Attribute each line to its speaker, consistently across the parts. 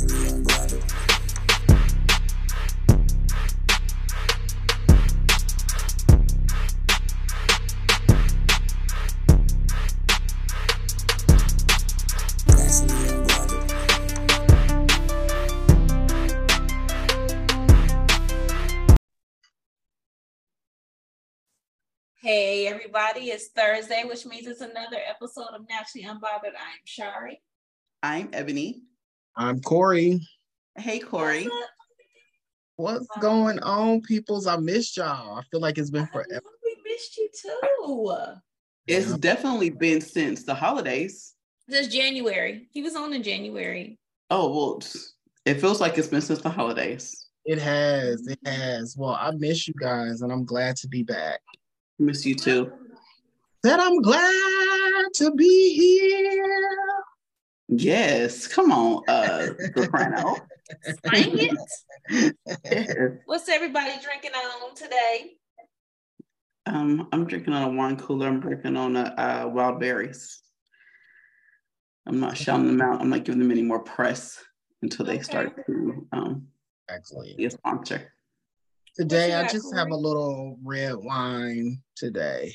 Speaker 1: Hey everybody, it's Thursday, which means it's another episode of Naturally Unbothered. I'm Shari.
Speaker 2: I'm Ebony.
Speaker 3: I'm Corey.
Speaker 2: Hey Corey.
Speaker 3: What's going on, peoples? I missed y'all. I feel like it's been forever.
Speaker 1: We missed you too.
Speaker 2: It's
Speaker 3: Yeah.
Speaker 2: definitely been since the holidays.
Speaker 1: This January. He was on in January.
Speaker 2: Oh well, it feels like it's been since the holidays.
Speaker 3: It has, it has. Well, I miss you guys, and I'm glad to be back.
Speaker 2: Miss you too.
Speaker 3: That I'm glad to be here.
Speaker 2: Yes, come on, uh, soprano.
Speaker 1: Slang it.
Speaker 2: Yes.
Speaker 1: What's everybody drinking on today?
Speaker 2: Um, I'm drinking on a wine cooler. I'm drinking on a, uh, wild berries. I'm not shouting them out. I'm not giving them any more press until they
Speaker 1: Okay.
Speaker 2: start to um,
Speaker 3: Actually,
Speaker 2: be a sponsor.
Speaker 3: today I
Speaker 1: got,
Speaker 3: just have a little red wine today.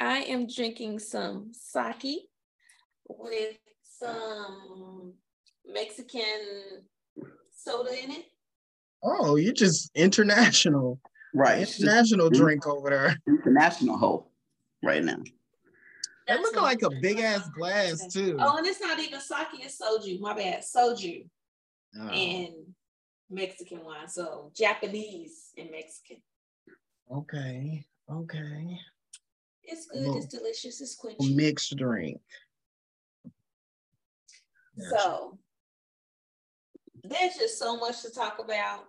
Speaker 1: I am drinking some sake with some Mexican soda in it.
Speaker 3: Oh, you're just international,
Speaker 2: Right. It's just
Speaker 3: international drink over there.
Speaker 2: international hoe right now.
Speaker 3: That
Speaker 1: That's
Speaker 3: looking like a big ass glass too.
Speaker 1: Oh, and it's not even sake, it's soju. My bad. Soju
Speaker 3: Oh,
Speaker 1: and Mexican wine. So Japanese and Mexican.
Speaker 3: okay, okay.
Speaker 1: It's good,
Speaker 3: Well,
Speaker 1: it's delicious, it's
Speaker 3: A
Speaker 1: quenching.
Speaker 3: mixed drink. Gotcha.
Speaker 1: So there's just so much to talk about.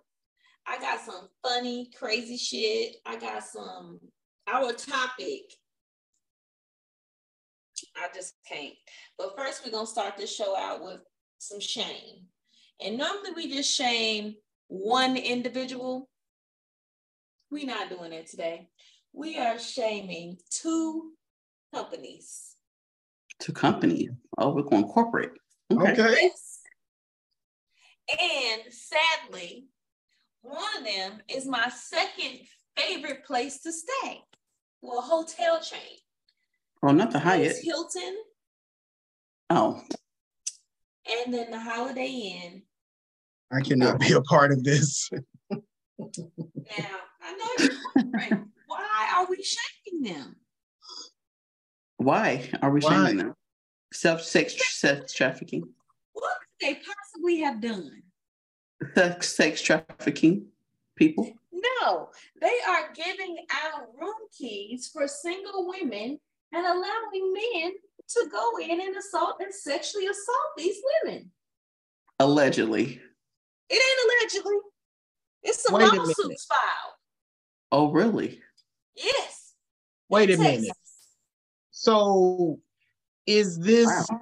Speaker 1: I got some funny, crazy shit. I got some our topic. I just can't. But first, we're gonna start this show out with some shame. And normally we just shame one individual. We're not doing it today. We are shaming two companies.
Speaker 2: Two companies. Oh, we're going corporate. Okay.
Speaker 3: Okay.
Speaker 1: Yes. And sadly, one of them is my second favorite place to stay. Well, hotel chain.
Speaker 2: Oh, not the
Speaker 1: It's
Speaker 2: Hyatt.
Speaker 1: Hilton
Speaker 2: Oh,
Speaker 1: and then the Holiday Inn.
Speaker 3: I cannot be a part of this.
Speaker 1: Now, I know you're wondering, why are we shaming them?
Speaker 2: why are we
Speaker 3: Why?
Speaker 2: shaming them? Self sex sex trafficking.
Speaker 1: What could they possibly have done?
Speaker 2: Sex sex trafficking people.
Speaker 1: No, they are giving out room keys for single women and allowing men to go in and assault and sexually assault these women.
Speaker 2: Allegedly.
Speaker 1: It ain't allegedly. It's some
Speaker 3: Wait a minute.
Speaker 1: lawsuits filed.
Speaker 2: Oh, really?
Speaker 1: Yes.
Speaker 3: Wait a
Speaker 1: Texas.
Speaker 3: minute. So is this
Speaker 2: Wow.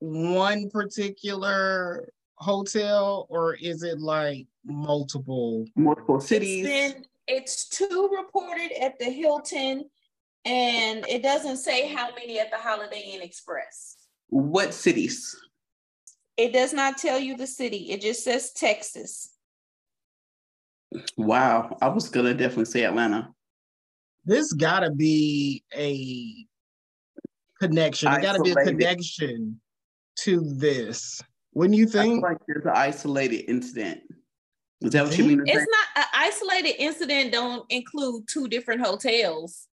Speaker 3: one particular hotel or is it like multiple?
Speaker 2: Multiple
Speaker 1: It's
Speaker 2: cities.
Speaker 1: been it's two reported at the Hilton, and it doesn't say how many at the Holiday Inn Express.
Speaker 2: What cities?
Speaker 1: It does not tell you the city. It just says Texas.
Speaker 2: Wow. I was gonna definitely say Atlanta.
Speaker 3: This gotta be a connection. It gotta be a connection to this. Wouldn't you
Speaker 2: I feel
Speaker 3: think?
Speaker 2: like there's an isolated incident. Is that what you mean?
Speaker 1: It's not an isolated incident. Don't include two different hotels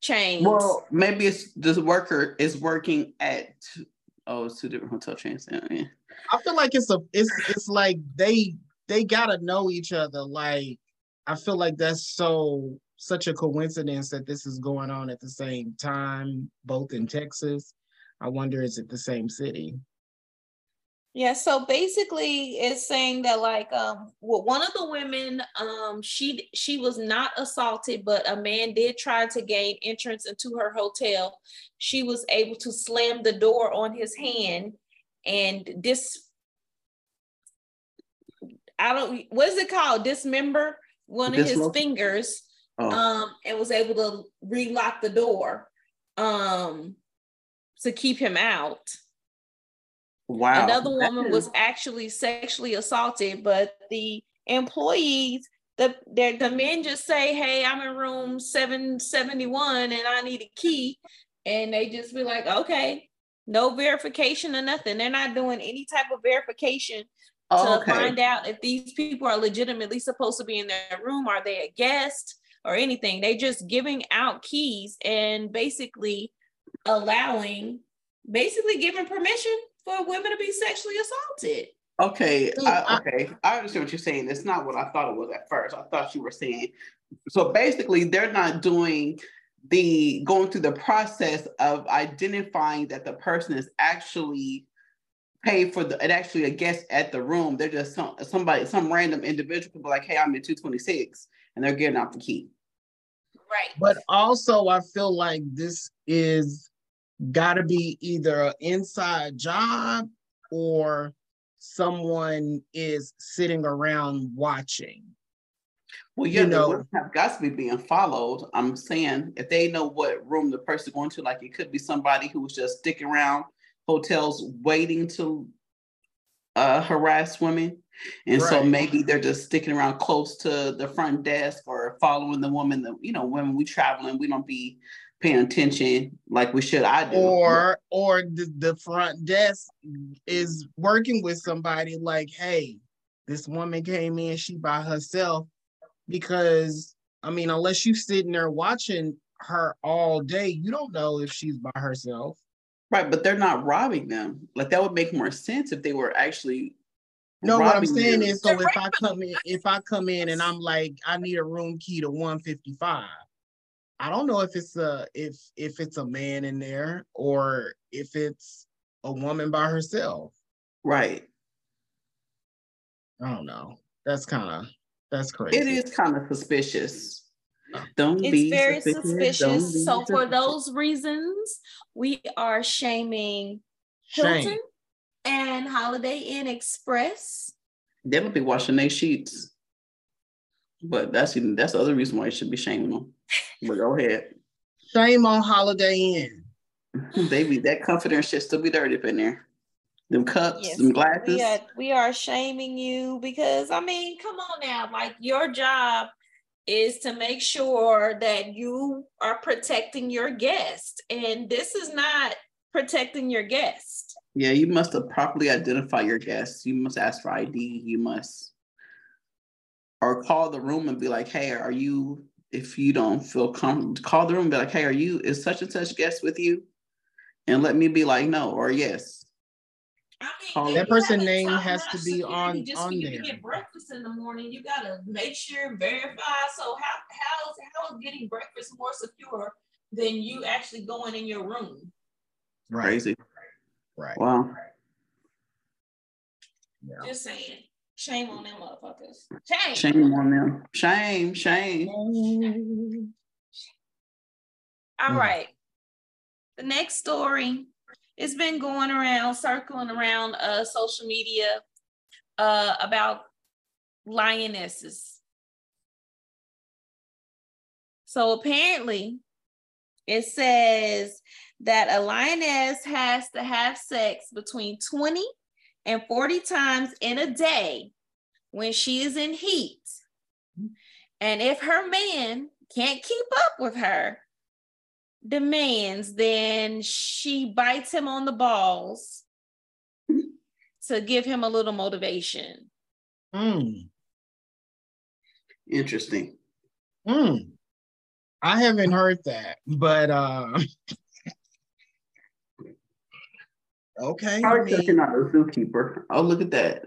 Speaker 1: chains.
Speaker 2: Well, maybe it's this worker is working at oh, it's two different hotel chains. Yeah, yeah.
Speaker 3: I feel like it's a it's it's like they they gotta know each other. Like I feel like that's so such a coincidence that this is going on at the same time, both in Texas. I wonder is it the same city?
Speaker 1: Yeah, so basically it's saying that like um well, one of the women um she she was not assaulted but a man did try to gain entrance into her hotel. She was able to slam the door on his hand and this I don't what is it called? Dismember one of his fingers
Speaker 2: Oh,
Speaker 1: um and was able to relock the door um to keep him out.
Speaker 2: Wow.
Speaker 1: Another woman was actually sexually assaulted, but the employees, the their the men just say, Hey, I'm in room 771 and I need a key. And they just be like, okay, no verification or nothing. They're not doing any type of verification to
Speaker 2: okay.
Speaker 1: find out if these people are legitimately supposed to be in their room. Are they a guest or anything? They just giving out keys and basically allowing, basically giving permission for women to be sexually assaulted.
Speaker 2: Okay, I,
Speaker 3: I-
Speaker 2: okay, I understand what you're saying. It's not what I thought it was at first. I thought you were saying, so basically, they're not doing the going through the process of identifying that the person is actually paid for the and actually a guest at the room. They're just some somebody, some random individual could be like, "Hey, I'm in 226," and they're getting out the key.
Speaker 1: Right.
Speaker 3: But also, I feel like this is got to be either an inside job or someone is sitting around watching.
Speaker 2: Well,
Speaker 3: You
Speaker 2: yeah, the
Speaker 3: know-
Speaker 2: women have got to be being followed. I'm saying if they know what room the person going to, like it could be somebody who's just sticking around hotels waiting to uh, harass women. And so maybe they're just sticking around close to the front desk or following the woman that, you know, when we traveling, we don't be paying attention like we should. I do.
Speaker 3: Or or the, the front desk is working with somebody like, hey, this woman came in, she by herself. Because I mean, unless you sitting there watching her all day, you don't know if she's by herself.
Speaker 2: right, but they're not robbing them. Like that would make more sense if they were actually
Speaker 3: No, what I'm saying
Speaker 2: them.
Speaker 3: is, so if I come in, if I come in and I'm like, I need a room key to 155, I don't know if it's a if if it's a man in there or if it's a woman by herself.
Speaker 2: right.
Speaker 3: I don't know. That's kind of that's crazy.
Speaker 2: It is kind of suspicious. Oh. Don't
Speaker 1: It's
Speaker 2: be
Speaker 1: very
Speaker 2: suspicious.
Speaker 1: suspicious.
Speaker 2: Don't be
Speaker 1: So for those reasons, we are shaming Hilton
Speaker 3: Shame.
Speaker 1: And Holiday Inn Express.
Speaker 2: they don't be washing their sheets. But that's even that's the other reason why you should be shaming them. But go ahead.
Speaker 3: Shame on Holiday Inn.
Speaker 2: they be that comforter and shit still be dirty up in there. Them cups,
Speaker 1: Yes,
Speaker 2: them glasses.
Speaker 1: we are we are shaming you because I mean, come on now, like your job is to make sure that you are protecting your guest, and this is not protecting your guest.
Speaker 2: Yeah, you must have properly identify your guests. You must ask for ID. You must or call the room and be like, hey, are you if you don't feel comfortable, call the room and be like, hey, are you is such and such guest with you? And let me be like, no, or yes.
Speaker 1: I mean,
Speaker 3: That person name has to be
Speaker 1: security
Speaker 3: on-
Speaker 1: just
Speaker 3: on
Speaker 1: for you
Speaker 3: there.
Speaker 1: to get breakfast in the morning. You gotta make sure verify. So how how is how is getting breakfast more secure than you actually going in your room?
Speaker 3: Right.
Speaker 2: Crazy.
Speaker 3: Right.
Speaker 2: Wow.
Speaker 3: Yeah.
Speaker 1: Just saying. Shame on them motherfuckers. Shame.
Speaker 2: Shame on them. Shame, shame.
Speaker 1: All
Speaker 3: Mm.
Speaker 1: right. The next story, it's been going around, circling around uh social media uh about lionesses. So apparently it says that a lioness has to have sex between 20 and 40 times in a day when she is in heat. And if her man can't keep up with her demands, then she bites him on the balls to give him a little motivation.
Speaker 3: Mm.
Speaker 2: Interesting.
Speaker 3: Mm. I haven't heard that, but uh okay.
Speaker 2: I
Speaker 3: I
Speaker 2: was checking
Speaker 3: mean,
Speaker 2: out the zookeeper. Oh, look at that.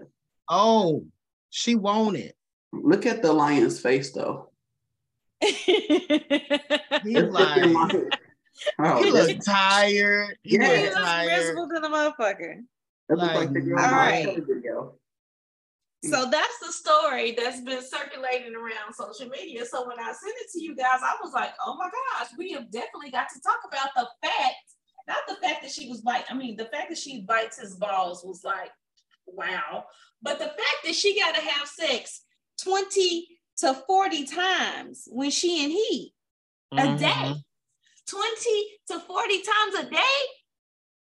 Speaker 3: oh, she won it.
Speaker 2: Look at the lion's face though.
Speaker 3: He's
Speaker 2: It's
Speaker 3: like,
Speaker 2: oh,
Speaker 3: he
Speaker 2: that's-
Speaker 3: looked tired. He
Speaker 2: Yeah.
Speaker 1: He looks
Speaker 3: tired.
Speaker 1: miserable to the motherfucker.
Speaker 2: that looks like the
Speaker 3: like,
Speaker 2: girl in the
Speaker 1: right.
Speaker 2: video.
Speaker 1: So that's the story that's been circulating around social media. So when I sent it to you guys, I was like, oh my gosh, we have definitely got to talk about the fact, not the fact that she was bite. I mean, the fact that she bites his balls was like, wow. But the fact that she got to have sex 20 to 40 times when she in heat a day.
Speaker 3: Mhm.
Speaker 1: 20 to 40 times a day.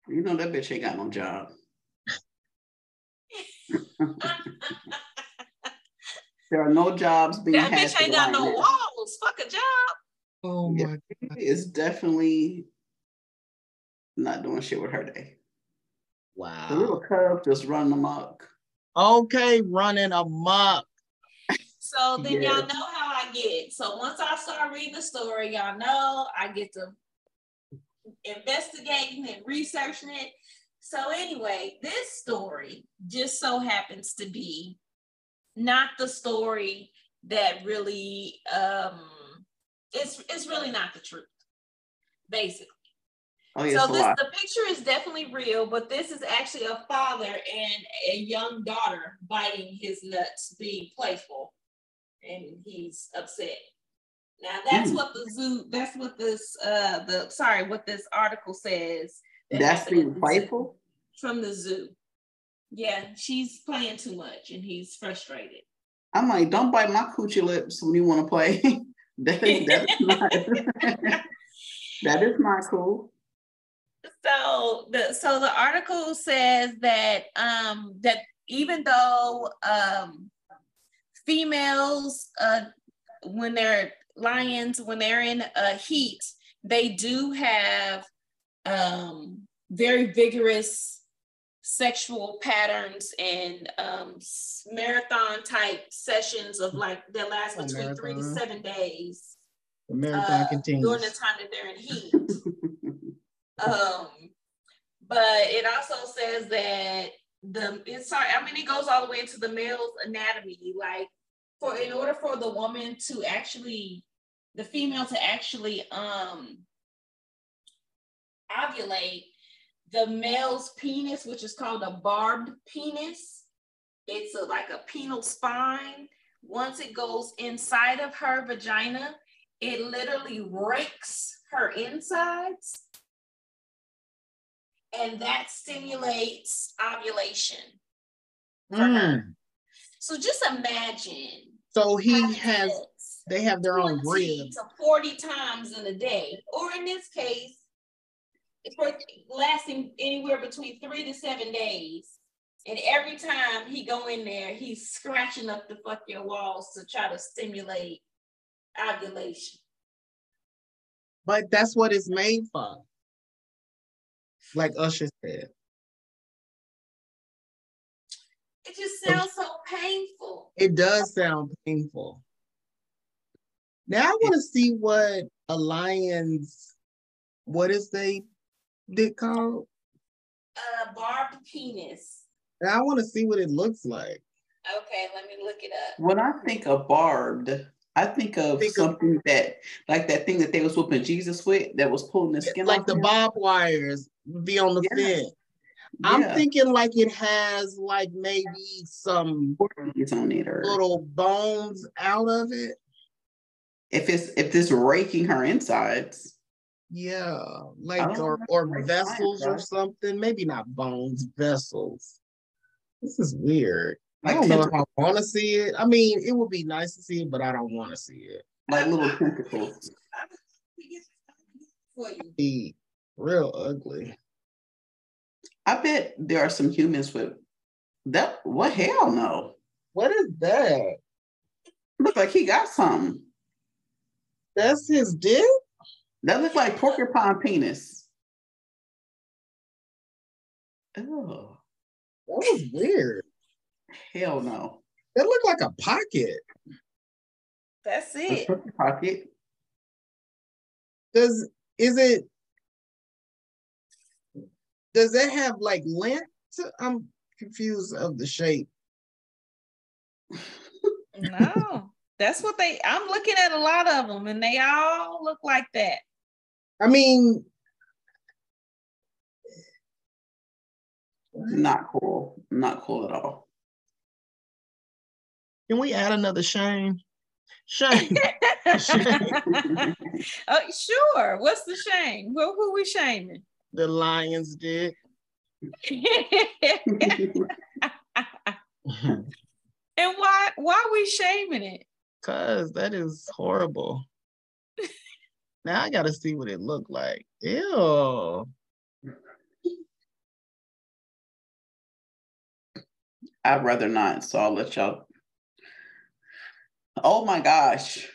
Speaker 2: You know that bitch ain't got no job. there are no jobs being
Speaker 1: that
Speaker 2: had
Speaker 1: bitch ain't
Speaker 2: for
Speaker 1: got no
Speaker 2: lioness.
Speaker 1: walls. Fuck a job.
Speaker 3: Oh
Speaker 2: Yeah.
Speaker 3: God.
Speaker 2: It's definitely not doing shit with her day.
Speaker 3: Wow.
Speaker 2: The little cub just running amok.
Speaker 3: Okay, running amok.
Speaker 1: So then y'all know how I get. So once I start reading the story, y'all know I get to investigating and researching it. So anyway, this story just so happens to be not the story that really um it's it's really not the truth, basically.
Speaker 2: Oh yes,
Speaker 1: so this the picture is definitely real, but this is actually a father and a young daughter biting his nuts, being playful, and he's upset. Now that's
Speaker 2: Mm.
Speaker 1: what the zoo. That's what this. Uh, the sorry, what this article says. that
Speaker 2: That's being playful.
Speaker 1: from the zoo. Yeah, she's playing too much, and he's frustrated.
Speaker 2: I'm like, don't bite my coochie lips when you want to play. that, is, that is not. that is not cool.
Speaker 1: So the so the article says that um that even though um females uh when they're lions when they're in a heat they do have um very vigorous sexual patterns and um marathon type sessions of like that last between three to seven days
Speaker 3: The marathon
Speaker 1: uh,
Speaker 3: continues.
Speaker 1: during the time that they're in heat um, but it also says that the it's sorry, I mean it goes all the way into the male's anatomy. Like for in order for the woman to actually the female to actually um ovulate, the male's penis, which is called a barbed penis, it's a, like a penile spine. Once it goes inside of her vagina, it literally rakes her insides and that stimulates ovulation.
Speaker 3: Mm.
Speaker 1: So just imagine.
Speaker 3: So he has. They have their own
Speaker 1: 20
Speaker 3: ribs.
Speaker 1: to 40 times in a day, or in this case, for lasting anywhere between three to seven days. And every time he go in there, he's scratching up the fuck your walls to try to stimulate ovulation.
Speaker 3: But that's what it's made for. Like Usher said.
Speaker 1: It just sounds so painful.
Speaker 3: It does sound painful. Now I want to see what a lion's what is they dick called?
Speaker 1: Uh, barbed penis.
Speaker 3: And I want to see what it looks like.
Speaker 1: Okay, let me look it up.
Speaker 2: When I think of barbed, I think of
Speaker 3: Think of-
Speaker 2: something that, like that thing that they was whooping Jesus with, that was pulling the skin
Speaker 3: Like
Speaker 2: off
Speaker 3: the
Speaker 2: him.
Speaker 3: bob wires be on the
Speaker 2: Yeah.
Speaker 3: fence. I'm thinking like it has like maybe some
Speaker 2: It's on it, or
Speaker 3: little bones out of it.
Speaker 2: if it's if it's raking her insides.
Speaker 3: Yeah, like or or
Speaker 2: Like
Speaker 3: vessels or something. Maybe not bones, vessels. This is weird. Oh,
Speaker 2: I
Speaker 3: don't know if. I want to see it. I mean, it would be nice to see it, but I don't want to see it.
Speaker 2: like little tentacles.
Speaker 3: Be real ugly.
Speaker 2: I bet there are some humans with that. What hell no?
Speaker 3: What is that?
Speaker 2: Look like he got something.
Speaker 3: That's his dick.
Speaker 2: That looks like porcupine penis. Oh
Speaker 3: That was weird.
Speaker 2: Hell no!
Speaker 3: That looked like a pocket.
Speaker 1: That's it.
Speaker 2: turkey pocket.
Speaker 3: Does is it? Does it have like length? to- I'm confused of the shape.
Speaker 1: No, that's what they. I'm looking at a lot of them, and they all look like that.
Speaker 3: I mean,
Speaker 2: Not cool. Not cool at all.
Speaker 3: Can we add another Shane? Shane.
Speaker 1: oh, sure. What's the shame? Who, who we shaming?
Speaker 3: the lion's dick.
Speaker 1: and why why we shaming it?
Speaker 3: Cause that is horrible. now I gotta see what it looked like. Ew.
Speaker 2: I'd rather not. So I'll let y'all. Oh my gosh.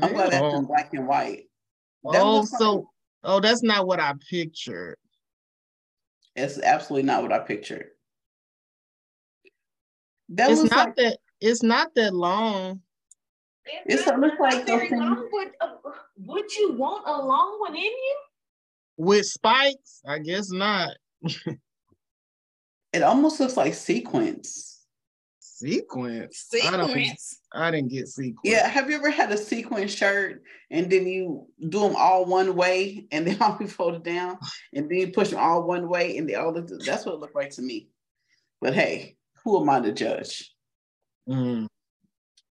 Speaker 2: I'm glad that's in black and white.
Speaker 3: That oh, so like, oh, that's not what I pictured.
Speaker 2: It's absolutely not what I pictured.
Speaker 3: That it's not like, that it's not that long.
Speaker 1: It's, it looks like very long. Would, uh, would you want a long one in you?
Speaker 3: With spikes? I guess not.
Speaker 2: it almost looks like sequence.
Speaker 3: Sequence.
Speaker 1: Sequence.
Speaker 3: I, I didn't get sequence.
Speaker 2: Yeah. Have you ever had a sequence shirt and then you do them all one way and then all be folded down and then you push them all one way and they all look, that's what it looked like to me. But hey, who am I to judge?
Speaker 3: Mm.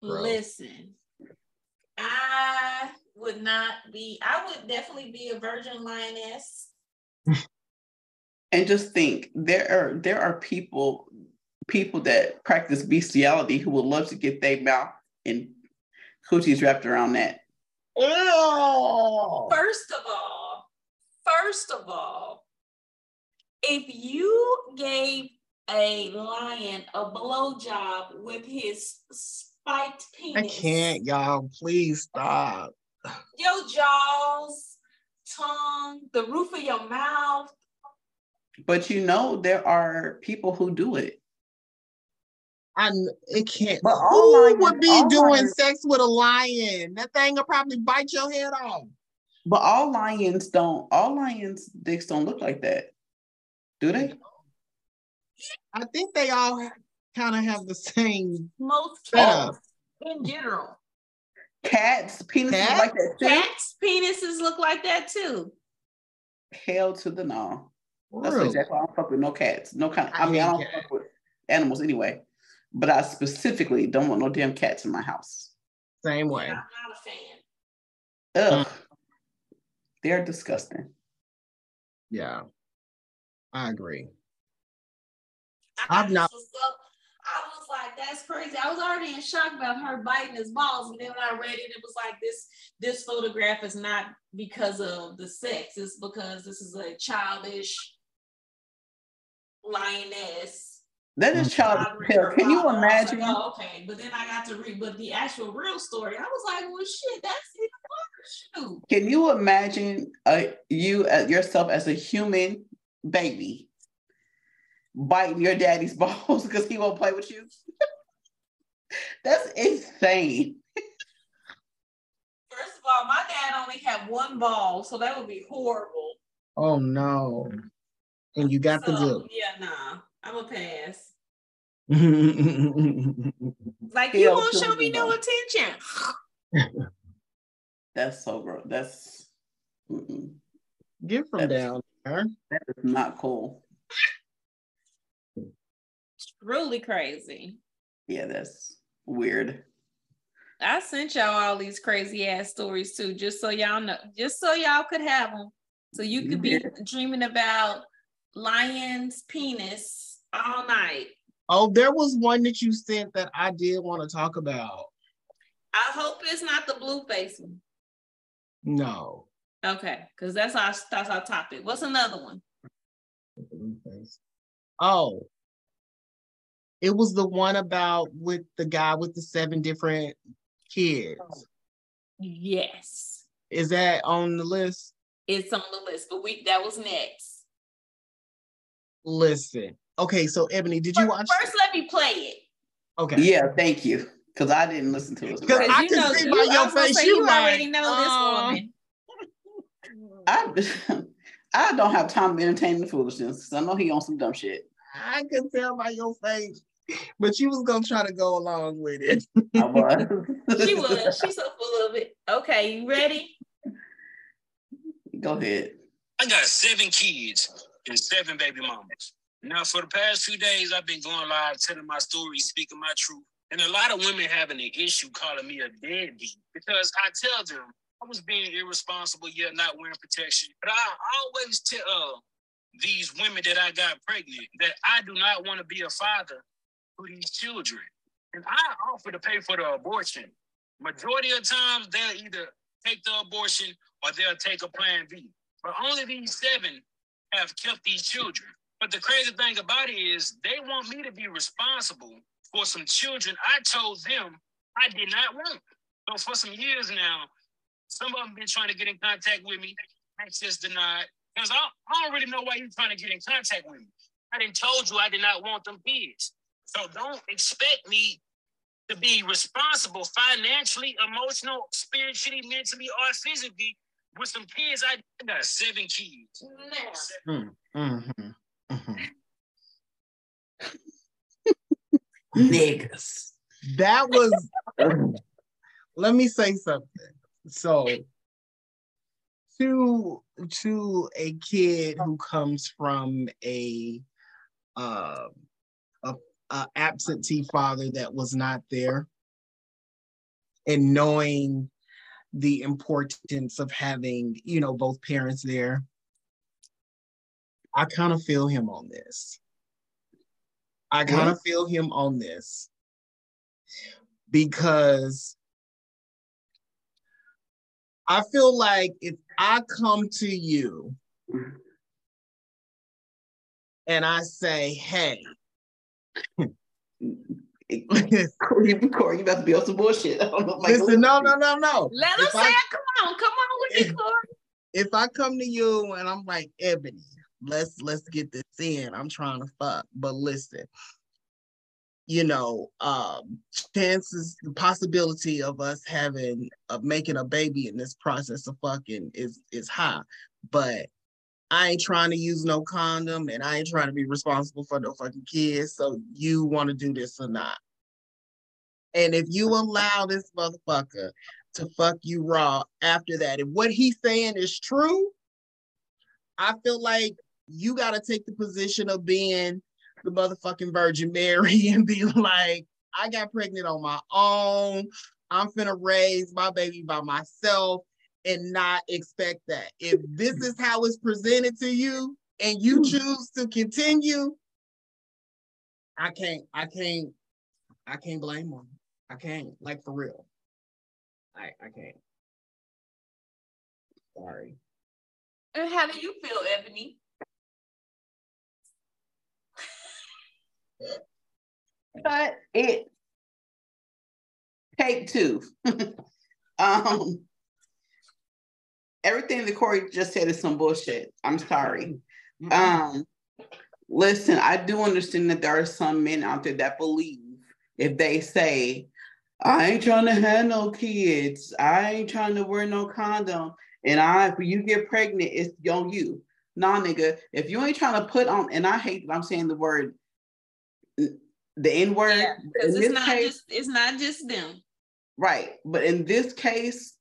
Speaker 1: Listen, I would not be, I would definitely be a virgin lioness.
Speaker 2: and just think there are there are people people that practice bestiality who would love to get their mouth and coochies wrapped around that.
Speaker 1: Oh. First of all, first of all, if you gave a lion a blowjob with his spiked penis.
Speaker 3: I can't, y'all. Please stop.
Speaker 1: Your jaws, tongue, the roof of your mouth.
Speaker 2: But you know, there are people who do it.
Speaker 3: I it can't. But who lions, would be doing lions, sex with a lion? That thing will probably bite your head off.
Speaker 2: But all lions don't. All lions' dicks don't look like that, do they?
Speaker 3: I think they all kind of have the same.
Speaker 1: Most cats in general.
Speaker 2: Cats penises cats? like that too.
Speaker 1: Cats penises look like that too.
Speaker 2: Hell to the no. That's exactly why I don't fuck with no cats. No kind. Of, I, I mean, I don't cats. fuck with animals anyway but I specifically don't want no damn cats in my house.
Speaker 3: Same way.
Speaker 1: I'm not a
Speaker 2: fan. Ugh. Mm. They're disgusting.
Speaker 3: Yeah. I agree.
Speaker 1: I have not. Was so, I was like, that's crazy. I was already in shock about her biting his balls, and then when I read it, it was like this: this photograph is not because of the sex; it's because this is a childish lioness
Speaker 2: that is child hell. Can you imagine?
Speaker 1: Like, oh, okay, but then I got to read, but the actual real story, I was like, well, shit, that's even worse. Shoot.
Speaker 2: Can you imagine uh, you uh, yourself as a human baby biting your daddy's balls because he won't play with you? that's insane.
Speaker 1: First of all, my dad only had one ball, so that would be horrible.
Speaker 3: Oh no. And you got so, the deal.
Speaker 1: Yeah, nah. I'm a pass. like you won't show me no attention.
Speaker 2: That's so gross. That's mm-mm.
Speaker 3: get from down there.
Speaker 2: That is not cool.
Speaker 1: It's really crazy.
Speaker 2: Yeah, that's weird.
Speaker 1: I sent y'all all these crazy ass stories too, just so y'all know, just so y'all could have them, so you could be dreaming about lion's penis all night.
Speaker 3: Oh, there was one that you sent that I did want to talk about.
Speaker 1: I hope it's not the Blueface one.
Speaker 3: No.
Speaker 1: Okay, because that's our that's our topic. What's another one?
Speaker 3: Oh, it was the one about with the guy with the seven different kids.
Speaker 1: Yes.
Speaker 3: Is that on the list?
Speaker 1: It's on the list, but we that was next.
Speaker 3: Listen, Okay, so Ebony, did you watch?
Speaker 1: First, let me play it.
Speaker 3: Okay.
Speaker 2: Yeah, thank you. Because I didn't listen to it.
Speaker 3: Because I can know, see by your face,
Speaker 1: you, you already know uh, this
Speaker 2: woman. I, I don't have time to entertain the foolishness. Because I know he on some dumb shit.
Speaker 3: I can tell by your face. But she was gonna try to go along with it.
Speaker 2: I was.
Speaker 1: she was. She's so full of it. Okay, you ready?
Speaker 2: Go ahead.
Speaker 4: I got seven kids and seven baby mamas. Now, for the past few days, I've been going live, telling my story, speaking my truth. And a lot of women having an issue calling me a deadbeat because I tell them I was being irresponsible, yet not wearing protection. But I always tell uh, these women that I got pregnant that I do not want to be a father for these children. And I offer to pay for the abortion. Majority of times, they'll either take the abortion or they'll take a plan B. But only these seven have kept these children. But the crazy thing about it is they want me to be responsible for some children I told them I did not want. So for some years now, some of them been trying to get in contact with me, access denied. Because I, I don't really know why you're trying to get in contact with me. I didn't told you I did not want them kids. So don't expect me to be responsible financially, emotional, spiritually, mentally, or physically with some kids. I got seven kids. Mm, mm-hmm, mm-hmm.
Speaker 3: Niggas. That was. let me say something. So, to to a kid who comes from a uh, a, a absentee father that was not there, and knowing the importance of having you know both parents there, I kind of feel him on this. I kind of feel him on this because I feel like if I come to you and I say, hey,
Speaker 2: Corey, Corey, you about to be on some bullshit. I don't know.
Speaker 3: Like, Listen, no, no, no, no.
Speaker 1: Let him say I, it. Come on, come on with it, Corey.
Speaker 3: If I come to you and I'm like, Ebony, let's let's get this in. I'm trying to fuck, but listen, you know, um, chances, the possibility of us having of making a baby in this process of fucking is is high. But I ain't trying to use no condom and I ain't trying to be responsible for no fucking kids. So you want to do this or not? And if you allow this motherfucker to fuck you raw after that, if what he's saying is true, I feel like you got to take the position of being the motherfucking Virgin Mary and be like, I got pregnant on my own. I'm finna raise my baby by myself and not expect that. If this is how it's presented to you and you hmm. choose to continue, I can't, I can't, I can't blame them. I can't, like for real. I, I can't. Sorry.
Speaker 1: And how do you feel, Ebony?
Speaker 2: But it. Take two. um, everything that Corey just said is some bullshit. I'm sorry. Mm-hmm. Um, listen, I do understand that there are some men out there that believe if they say, I ain't trying to have no kids, I ain't trying to wear no condom, and I if you get pregnant, it's on you. Nah, nigga, if you ain't trying to put on, and I hate that I'm saying the word the N word. Yeah,
Speaker 1: because it's not case, just it's not just them.
Speaker 2: Right. But in this case,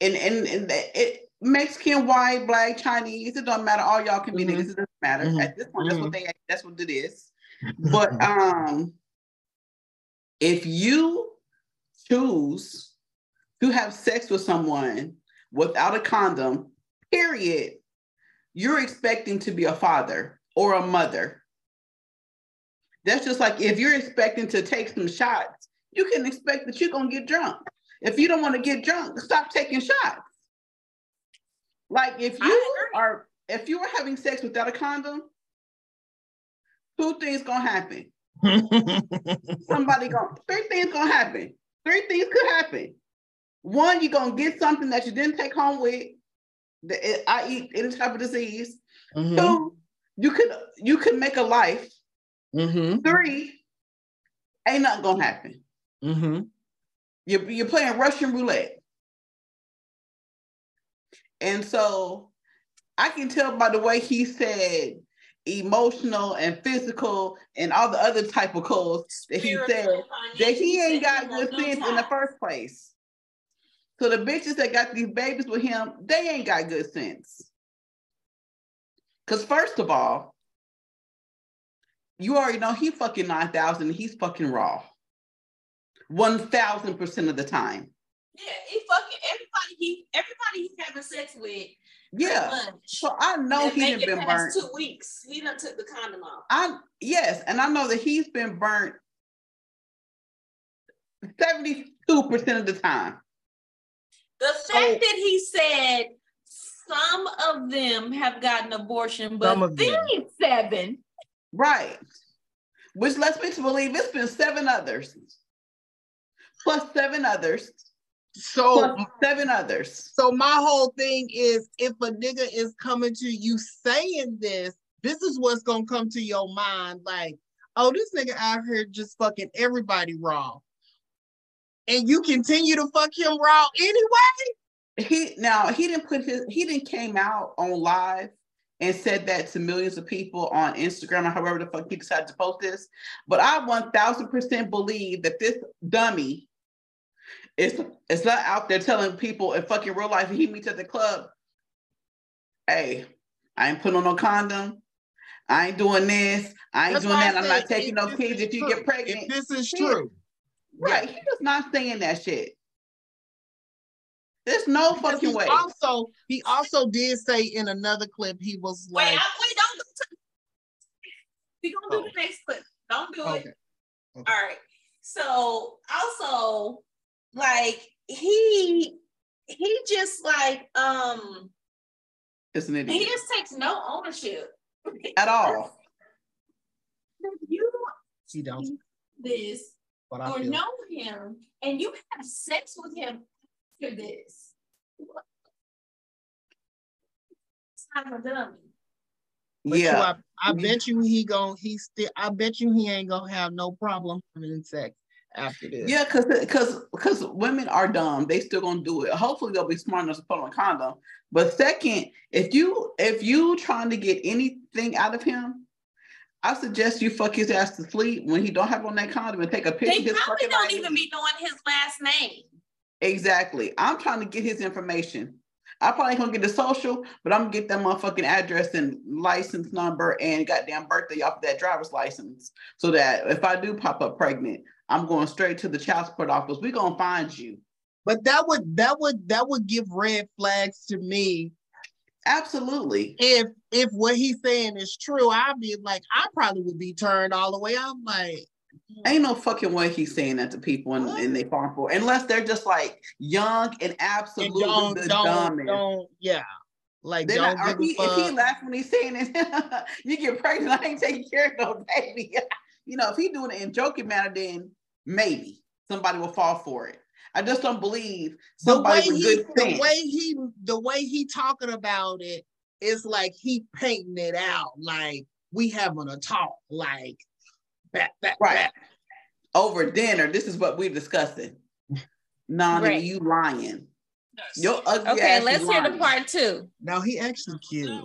Speaker 2: and and, and it Mexican, white, black, Chinese, it doesn't matter. All y'all can be mm-hmm. niggas, it doesn't matter. Mm-hmm. At this point, that's what mm-hmm. they that's what it is. but um if you choose to have sex with someone without a condom, period, you're expecting to be a father or a mother that's just like if you're expecting to take some shots, you can expect that you're gonna get drunk. If you don't want to get drunk, stop taking shots. Like if you are if you are having sex without a condom, two things gonna happen. Somebody gonna three things gonna happen. Three things could happen. One, you're gonna get something that you didn't take home with, the, i.e., any type of disease. Mm-hmm. Two, you could you could make a life Mm-hmm. Three, ain't nothing gonna happen. Mm-hmm. You're, you're playing Russian roulette. And so I can tell by the way he said emotional and physical and all the other type of codes that he said that he ain't got good sense in the first place. So the bitches that got these babies with him, they ain't got good sense. Because first of all, you already know he fucking 9,000 he's fucking raw. 1000% of the time.
Speaker 1: Yeah, he fucking everybody he everybody he's having sex with.
Speaker 2: Yeah. So I know he didn't been burnt.
Speaker 1: Two weeks. He done took the condom off.
Speaker 2: I yes, and I know that he's been burnt 72% of the time.
Speaker 1: The fact so, that he said some of them have gotten abortion, but these seven
Speaker 2: Right. Which lets me to believe it's been seven others. Plus seven others.
Speaker 3: So
Speaker 2: Plus seven others.
Speaker 3: So my whole thing is if a nigga is coming to you saying this, this is what's gonna come to your mind like, oh, this nigga out here just fucking everybody raw. And you continue to fuck him raw anyway.
Speaker 2: He now he didn't put his he didn't came out on live and said that to millions of people on Instagram or however the fuck he decided to post this. But I 1000% believe that this dummy is, is not out there telling people in fucking real life he meets at the club, hey, I ain't putting on no condom. I ain't doing this. I ain't
Speaker 3: That's
Speaker 2: doing that. I'm not taking no kids if you
Speaker 3: true,
Speaker 2: get pregnant.
Speaker 3: If this is
Speaker 2: Yeah.
Speaker 3: true.
Speaker 2: Right. He was not saying that shit. There's no
Speaker 3: Because
Speaker 2: fucking
Speaker 3: he
Speaker 2: way.
Speaker 3: Also, he also did say in another clip, he was
Speaker 1: Wait,
Speaker 3: like,
Speaker 1: I, wait, don't do it. We gonna do
Speaker 3: Oh.
Speaker 1: the next clip. Don't do it.
Speaker 3: okay.
Speaker 1: All right. So also, like he he just like um
Speaker 2: It's an idiot.
Speaker 1: he just takes no ownership.
Speaker 2: At all.
Speaker 1: If you
Speaker 3: He don't,
Speaker 1: this
Speaker 3: but I
Speaker 1: or
Speaker 3: feel
Speaker 1: know him and you have sex with him after this. It's not a dummy.
Speaker 3: But you,
Speaker 2: yeah.
Speaker 3: I, I
Speaker 2: Mhm.
Speaker 3: bet you he gon' he still I bet you he ain't gonna have no problem having sex after this.
Speaker 2: Yeah, because because because women are dumb. They still gonna do it. Hopefully they'll be smart enough to put on a condom. But second, if you if you trying to get anything out of him, I suggest you fuck his ass to sleep when he don't have on that condom and take a picture
Speaker 1: They
Speaker 2: of his
Speaker 1: probably don't
Speaker 2: ID.
Speaker 1: even be knowing his last name.
Speaker 2: Exactly. I'm trying to get his information. I probably gonna get the social, but I'm gonna get that motherfucking address and license number and goddamn birthday off of that driver's license. So that if I do pop up pregnant, I'm going straight to the child support office. We're gonna find you.
Speaker 3: But that would that would that would give red flags to me
Speaker 2: Absolutely.
Speaker 3: if if what he's saying is true. I'd be like, I probably would be turned all the way. I'm like,
Speaker 2: Ain't no fucking way he's saying that to people and, and they fall for. Unless they're just like young and
Speaker 3: and
Speaker 2: absolutely
Speaker 3: don't
Speaker 2: the
Speaker 3: don't
Speaker 2: dumbest.
Speaker 3: don't yeah, like don't
Speaker 2: not,
Speaker 3: give
Speaker 2: he, if he laughs when he's saying it, you get pregnant, I ain't taking care of no baby. you know, if he doing it in joking manner, then maybe somebody will fall for it. I just don't believe
Speaker 3: The way
Speaker 2: somebody
Speaker 3: he the
Speaker 2: sense.
Speaker 3: way he the way he talking about it is like he painting it out like we having a talk like that that
Speaker 2: right. Over dinner, this is what we're discussing. No,
Speaker 1: Right.
Speaker 2: you lying.
Speaker 4: Yes.
Speaker 2: Your ugly
Speaker 1: Okay,
Speaker 2: ass
Speaker 1: let's
Speaker 2: is
Speaker 1: hear the part two.
Speaker 3: Now he actually cute.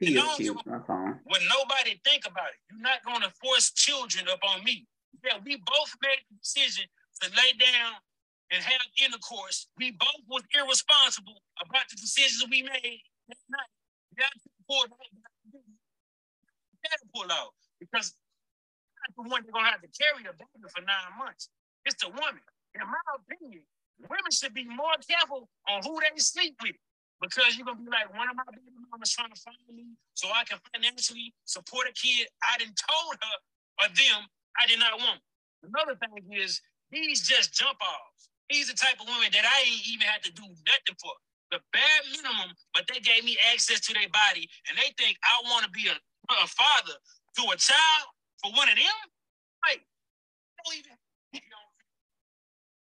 Speaker 2: He
Speaker 4: You
Speaker 2: is cute.
Speaker 4: give
Speaker 2: That's all.
Speaker 4: when nobody think about it. You're not going to force children up on me. Yeah, we both made the decision to lay down and have intercourse. We both was irresponsible about the decisions we made that night. You got to pull out. You pull out because I'm not the one that's gonna have to carry a baby for nine months. It's the woman. In my opinion, women should be more careful on who they sleep with. Because you're gonna be like, one of my baby mamas trying to find me so I can financially support a kid. I didn't told her or them I did not want. Another thing is these just jump offs. These the type of women that I ain't even had to do nothing for. The bare minimum, but they gave me access to their body and they think I want to be a, a father to a child for one of them. Like, don't even.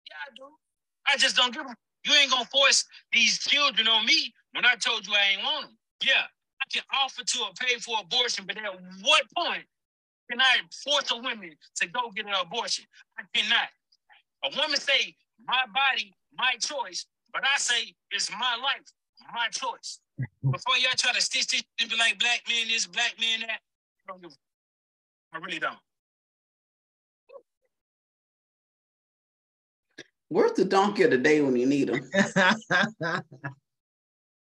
Speaker 4: Yeah, I do. I just don't give them. You ain't gonna force these children on me when I told you I ain't want them. Yeah, I can offer to a pay for abortion, but at what point can I force a woman to go get an abortion? I cannot. A woman say, my body, my choice, but I say it's my life, my choice. Before y'all try to stitch this and be like black man this, black man that, I don't give a- I really don't.
Speaker 2: Where's the donkey of the day when you need him?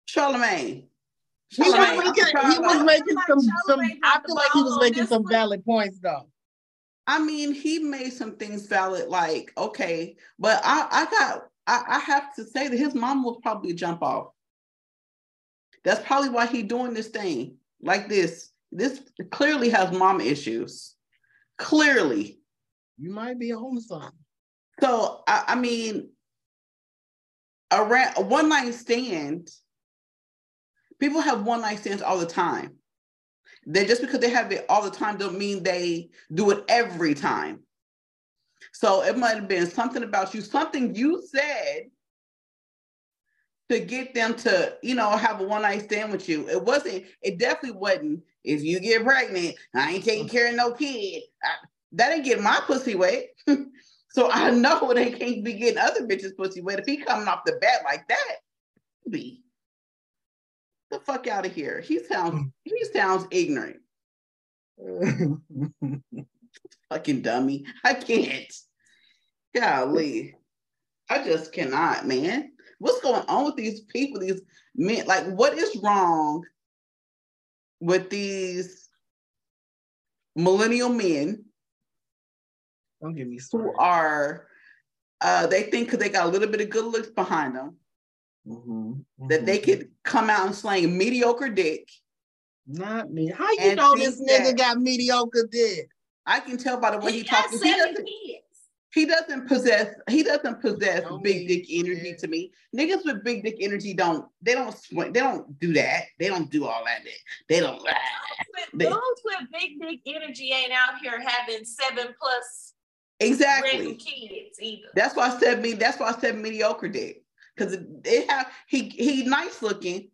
Speaker 2: Charlemagne.
Speaker 3: He was, making, he was
Speaker 2: sorry.
Speaker 3: making
Speaker 1: Like
Speaker 3: some, some I feel like he was making some
Speaker 1: one.
Speaker 3: valid points though.
Speaker 2: I mean, he made some things valid, like, okay, but I, I got, I, I have to say that his mom will probably jump off. That's probably why he doing this thing like this. This clearly has mom issues. Clearly.
Speaker 3: You might be on something.
Speaker 2: So, I, I mean, a, ra- a one night stand, people have one night stands all the time. They just because they have it all the time don't mean they do it every time. So it might have been something about you, something you said to get them to, you know, have a one night stand with you. It wasn't, it definitely wasn't. If you get pregnant, I ain't taking care of no kid. I, that ain't getting my pussy wet. so I know they can't be getting other bitches pussy wet. If he coming off the bat like that, be the fuck out of here. He sounds he sounds ignorant. Fucking dummy. I can't. Golly. I just cannot, man. What's going on with these people? These men, like, what is wrong with these millennial men
Speaker 3: Don't give me
Speaker 2: who are uh they think because they got a little bit of good looks behind them
Speaker 3: Mhm,
Speaker 2: that they
Speaker 3: mhm.
Speaker 2: could come out and slang mediocre dick.
Speaker 3: Not me. How you know this nigga
Speaker 2: that-
Speaker 3: got mediocre dick?
Speaker 2: I can tell by the way he,
Speaker 1: He
Speaker 2: talks. He
Speaker 1: seven
Speaker 2: doesn't,
Speaker 1: kids.
Speaker 2: He doesn't possess he doesn't possess
Speaker 3: Don't
Speaker 2: big dick energy
Speaker 3: scared.
Speaker 2: to me. Niggas with big dick energy don't they don't swing, they don't do that. They don't do all that. They don't
Speaker 1: Those
Speaker 2: They-
Speaker 1: with, those with big, dick energy ain't out here having seven plus
Speaker 2: exactly.
Speaker 1: kids either.
Speaker 2: That's why I said me. That's why I said mediocre dick because it, it have he he nice looking,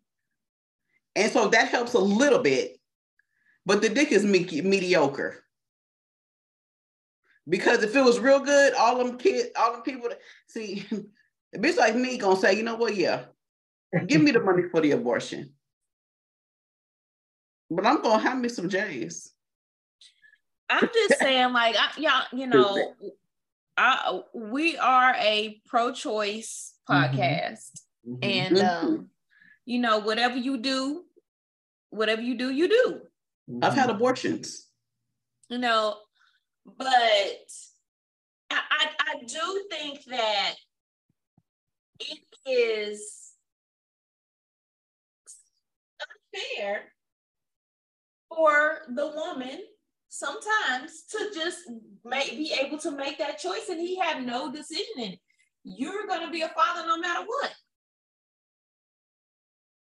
Speaker 2: and so that helps a little bit, but the dick is me- mediocre. Because if it was real good, all them kids, all them people, that- see, a bitch like me gonna say, you know what? Yeah, give me the money for the abortion, but I'm gonna have me some J's.
Speaker 1: I'm just saying, like, I, y'all, you know, I we are a pro-choice
Speaker 3: Mhm.
Speaker 1: podcast,
Speaker 3: Mhm.
Speaker 1: and
Speaker 2: Mhm.
Speaker 1: um, you know, whatever you do, whatever you do, you do.
Speaker 2: I've had abortions.
Speaker 1: You know, but I I, I do think that it is unfair for the woman sometimes to just make be able to make that choice and he had no decision in it. You're gonna be a father no matter what.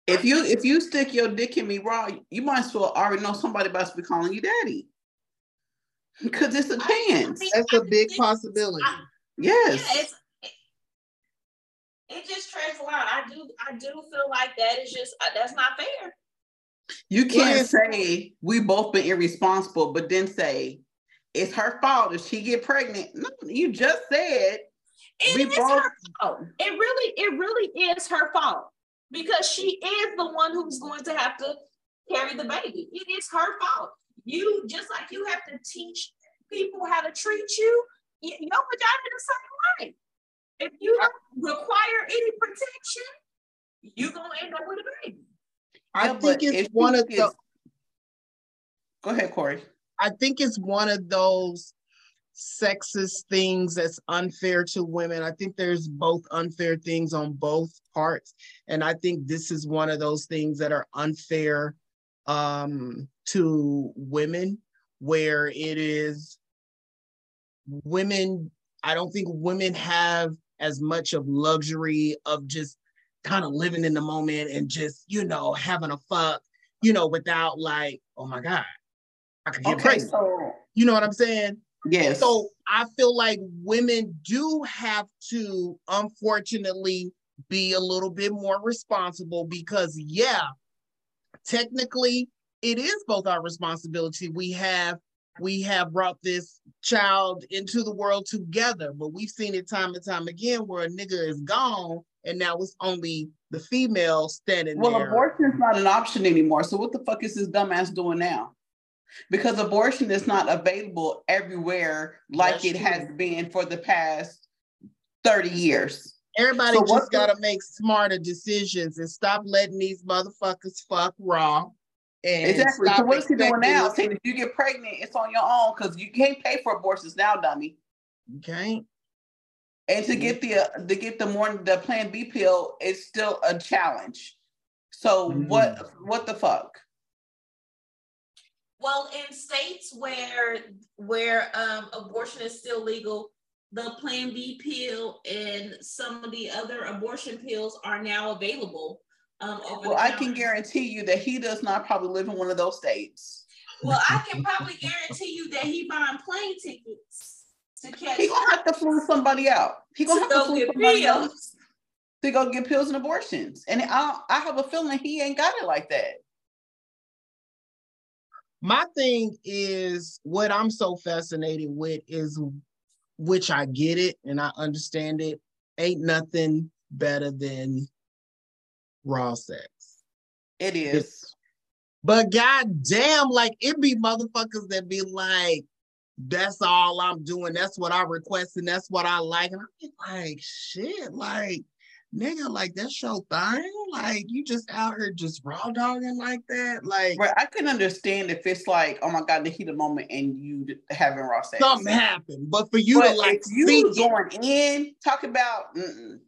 Speaker 2: If you if you stick your dick in me raw, you might as well already know somebody about to be calling you daddy. Because it's a
Speaker 1: I- I
Speaker 2: chance.
Speaker 3: That's a big
Speaker 1: think-
Speaker 3: possibility.
Speaker 1: I-
Speaker 2: Yes.
Speaker 1: Yeah, it, it just treads a line. I do I do feel like that is just uh, that's not fair.
Speaker 2: you can't
Speaker 3: Yes.
Speaker 2: say we both been irresponsible, but then say it's her fault if she get pregnant. No, you just said
Speaker 1: It
Speaker 2: we
Speaker 1: is
Speaker 2: both
Speaker 1: her fault. It really, it really is her fault because she is the one who's going to have to carry the baby. It is her fault. You just like you have to teach people how to treat you. Your vagina the same way. If you don't require any protection, you're gonna end up with a baby.
Speaker 3: I
Speaker 2: Yeah,
Speaker 3: think it's one of the
Speaker 2: Go ahead, Corey.
Speaker 3: I think it's one of those sexist things that's unfair to women. I think there's both unfair things on both parts. And I think this is one of those things that are unfair um, to women, where it is women, I don't think women have as much of luxury of just kind of living in the moment and just, you know, having a fuck, you know, without like, oh my God, I could get
Speaker 2: Okay,
Speaker 3: pregnant.
Speaker 2: so
Speaker 3: You know what I'm saying?
Speaker 2: yes.
Speaker 3: So I feel like women do have to, unfortunately, be a little bit more responsible because, yeah, technically, it is both our responsibility. We have we have brought this child into the world together, but we've seen it time and time again where a nigga is gone and now it's only the female standing
Speaker 2: Well,
Speaker 3: there.
Speaker 2: abortion is not an option anymore. So what the fuck is this dumbass doing now? Because abortion is not available everywhere like
Speaker 3: That's
Speaker 2: it has been for the past 30 years.
Speaker 3: Everybody
Speaker 2: So
Speaker 3: just gotta make smarter decisions and stop letting these motherfuckers fuck raw. And
Speaker 2: Exactly. So
Speaker 3: stop
Speaker 2: what is he doing
Speaker 3: expecting
Speaker 2: now?
Speaker 3: us-
Speaker 2: Saying if you get pregnant, it's on your own because you can't pay for abortions now, dummy.
Speaker 3: Okay.
Speaker 2: And to get the uh, to get the morning the Plan B pill is still a challenge. So
Speaker 3: Mhm.
Speaker 2: what what the fuck?
Speaker 1: Well, in states where where um, abortion is still legal, the Plan B pill and some of the other abortion pills are now available. Um, over
Speaker 2: Well,
Speaker 1: the
Speaker 2: I can guarantee you that he does not probably live in one of those states.
Speaker 1: Well, I can probably guarantee you that he buying plane tickets to catch.
Speaker 2: He gonna have to fly somebody out. He gonna
Speaker 1: to
Speaker 2: have to
Speaker 1: go
Speaker 2: fly
Speaker 1: get
Speaker 2: somebody
Speaker 1: pills.
Speaker 2: else to go get pills and abortions. And I, I have a feeling he ain't got it like that.
Speaker 3: My thing is what I'm so fascinated with is, which I get it and I understand it. Ain't nothing better than raw sex.
Speaker 2: It is.
Speaker 3: But goddamn, like it be motherfuckers that be like, that's all I'm doing. That's what I request and that's what I like. And I'm like, shit, like, nigga, like that's your thing. Like you just out here just raw dogging like that. Like
Speaker 2: Right. I can understand if it's like, oh my god, the heat of the moment and you having raw sex.
Speaker 3: something happened. But for you
Speaker 2: but
Speaker 3: to like
Speaker 2: you
Speaker 3: it,
Speaker 2: going in, talk about mm-mm.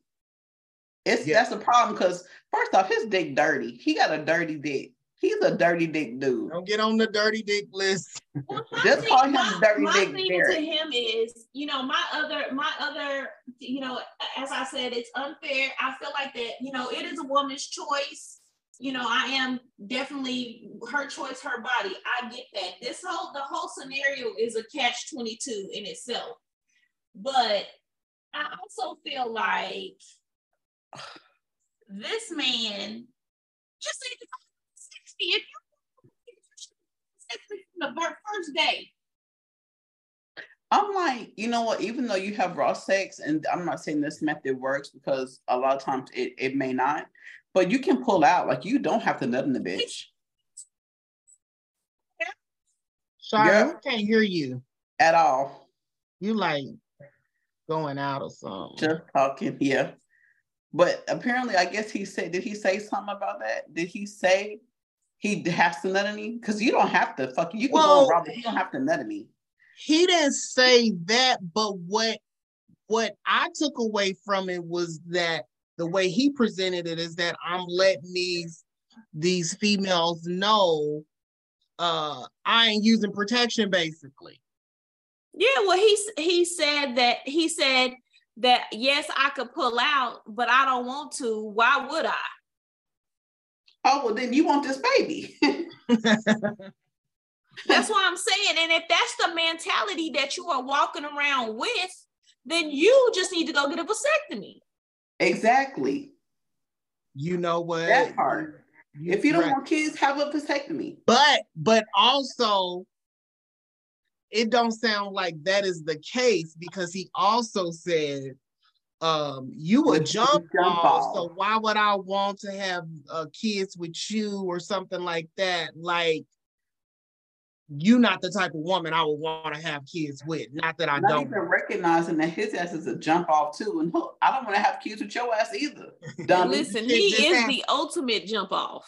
Speaker 2: it's
Speaker 3: Yeah.
Speaker 2: that's a problem because first off, his dick dirty. He got a dirty dick. He's a dirty dick dude.
Speaker 3: don't get on the dirty dick list.
Speaker 1: Well, my
Speaker 2: Just
Speaker 1: thing-
Speaker 2: call him
Speaker 1: my-
Speaker 2: Dirty
Speaker 1: my
Speaker 2: Dick
Speaker 1: thing
Speaker 2: Derek.
Speaker 1: to him is, you know, my other, my other, you know, as I said, it's unfair. I feel like that, you know, it is a woman's choice. You know, I am definitely her choice, her body. I get that. This whole, the whole scenario is a catch twenty two in itself. But I also feel like this man just needs to go sixty. If you the first day.
Speaker 2: I'm like, you know what? Even though you have raw sex, and I'm not saying this method works because a lot of times it, it may not, but you can pull out. Like you don't have to nut in the bitch
Speaker 3: Sorry,
Speaker 2: Yeah.
Speaker 3: I can't hear you.
Speaker 2: at all.
Speaker 3: You like going out or something.
Speaker 2: Just talking, yeah. But apparently, I guess he said, did he say something about that? Did he say he has to nut in me? Because you don't have to fuck you can
Speaker 3: Well-
Speaker 2: go around, but you don't have to nut in me.
Speaker 3: he didn't say that, but what what I took away from it was that the way he presented it is that I'm letting these these females know uh I ain't using protection basically.
Speaker 1: Yeah, well, he he said that he said that yes, I could pull out, but I don't want to. Why would I?
Speaker 2: Oh, well, then you want this baby.
Speaker 1: That's what I'm saying. And if that's the mentality that you are walking around with, then you just need to go get a vasectomy.
Speaker 2: exactly.
Speaker 3: You know what?
Speaker 2: That part. If you don't
Speaker 3: right.
Speaker 2: want kids, have a vasectomy.
Speaker 3: but but also it don't sound like that is the case because he also said um you a jump
Speaker 2: jump
Speaker 3: ball so why would i want to have uh, kids with you or something like that like you not the type of woman i would want to have kids with not that i
Speaker 2: Not
Speaker 3: don't
Speaker 2: even recognizing that his ass is a jump off too. And look, I don't want to have kids with your ass either. Dummy.
Speaker 1: Listen, he is
Speaker 3: happened.
Speaker 1: the ultimate jump off.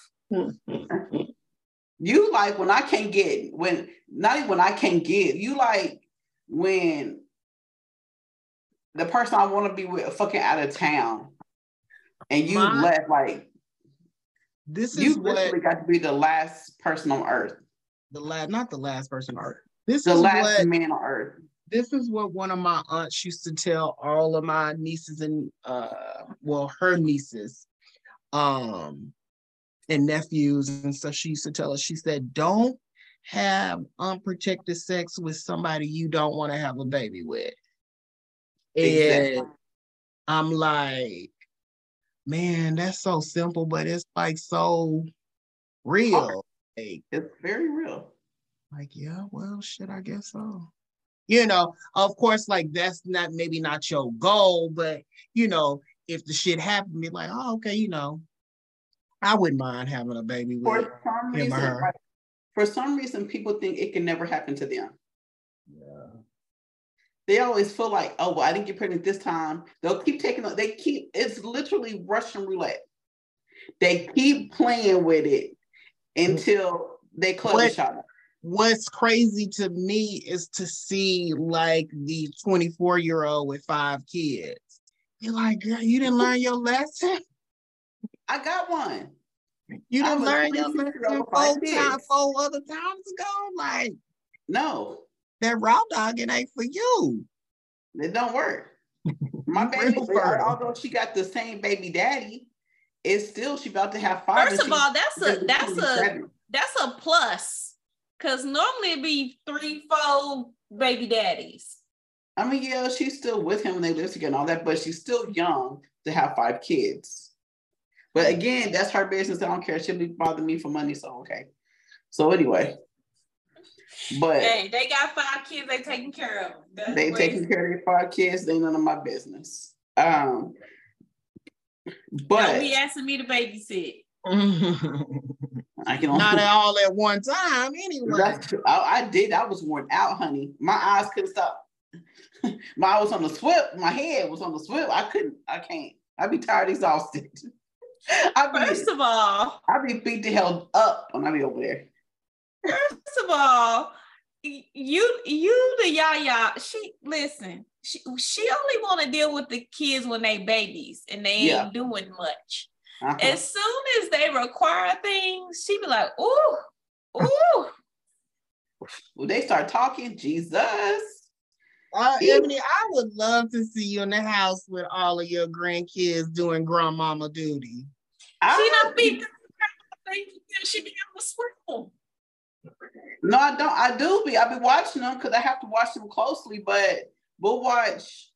Speaker 2: You like when I can't get when not even when I can't get you like when the person I want to be with fucking out of town. And you
Speaker 3: My-
Speaker 2: left like
Speaker 3: this
Speaker 2: you
Speaker 3: is what
Speaker 2: literally got to be the last person on earth,
Speaker 3: the last not the last person on earth. This
Speaker 2: the
Speaker 3: is
Speaker 2: last
Speaker 3: what
Speaker 2: man on earth.
Speaker 3: this is what one of my aunts used to tell all of my nieces and uh well her nieces um and nephews and so she used to tell us she said don't have unprotected sex with somebody you don't want to have a baby with and
Speaker 2: Exactly.
Speaker 3: i'm like man that's so simple but it's like so real like
Speaker 2: It's very real.
Speaker 3: like, yeah, well, shit, I guess so. You know, of course, like that's not maybe not your goal, but you know, if the shit happened, be like, oh, okay, you know, I wouldn't mind having a baby with.
Speaker 2: For some
Speaker 3: him or her.
Speaker 2: for some reason, people think it can never happen to them. They always feel like, oh, well, I didn't get pregnant this time. They'll keep taking. They keep. It's literally Russian roulette. They keep playing with it until they club
Speaker 3: What-
Speaker 2: the shot.
Speaker 3: What's crazy to me is to see like the 24 year old with five kids. You're like, girl, you didn't learn your lesson.
Speaker 2: I got one.
Speaker 3: You didn't learn your
Speaker 2: 26
Speaker 3: lesson four times, four other times ago. Like
Speaker 2: No,
Speaker 3: that raw dog, it ain't for you.
Speaker 2: it don't work. My baby,
Speaker 3: real fertile.
Speaker 2: although she got the same baby daddy, it's still she about to have five.
Speaker 1: First of all, that's a that's a that's a plus. Cause normally it'd be three, four baby daddies.
Speaker 2: I mean, yeah, she's still with him when they live together and all that, but she's still young to have five kids. But again, that's her business. I don't care. She'll be bothering me for money, so okay. So anyway, but
Speaker 1: hey, they got five kids. They taking care of. That's
Speaker 2: they taking care of their five kids. They none of my business. Um,
Speaker 1: Don't
Speaker 2: but
Speaker 1: be asking me to babysit.
Speaker 2: I can only
Speaker 3: Not at all at one time, anyway.
Speaker 2: That's true. I, I did. I was worn out, honey. My eyes couldn't stop. my eye was on the swip. My head was on the swip. I couldn't. I can't. I'd be tired, exhausted. I'd be,
Speaker 1: First of all,
Speaker 2: I'd be beat the hell up when I be over there.
Speaker 1: First of all, you you the yaya. She listen. She she only want to deal with the kids when they babies and they ain't
Speaker 2: Yeah.
Speaker 1: doing much.
Speaker 2: Uh-huh.
Speaker 1: As soon as they require things, she be like, "Ooh, ooh."
Speaker 2: when they start talking, Jesus.
Speaker 3: Uh, Ebony, I would love to see you in the house with all of your grandkids doing grandmama duty.
Speaker 1: She
Speaker 2: don't
Speaker 1: don't be. She be able to swim.
Speaker 2: No, I don't. I do be. I be watching them because I have to watch them closely. But we'll watch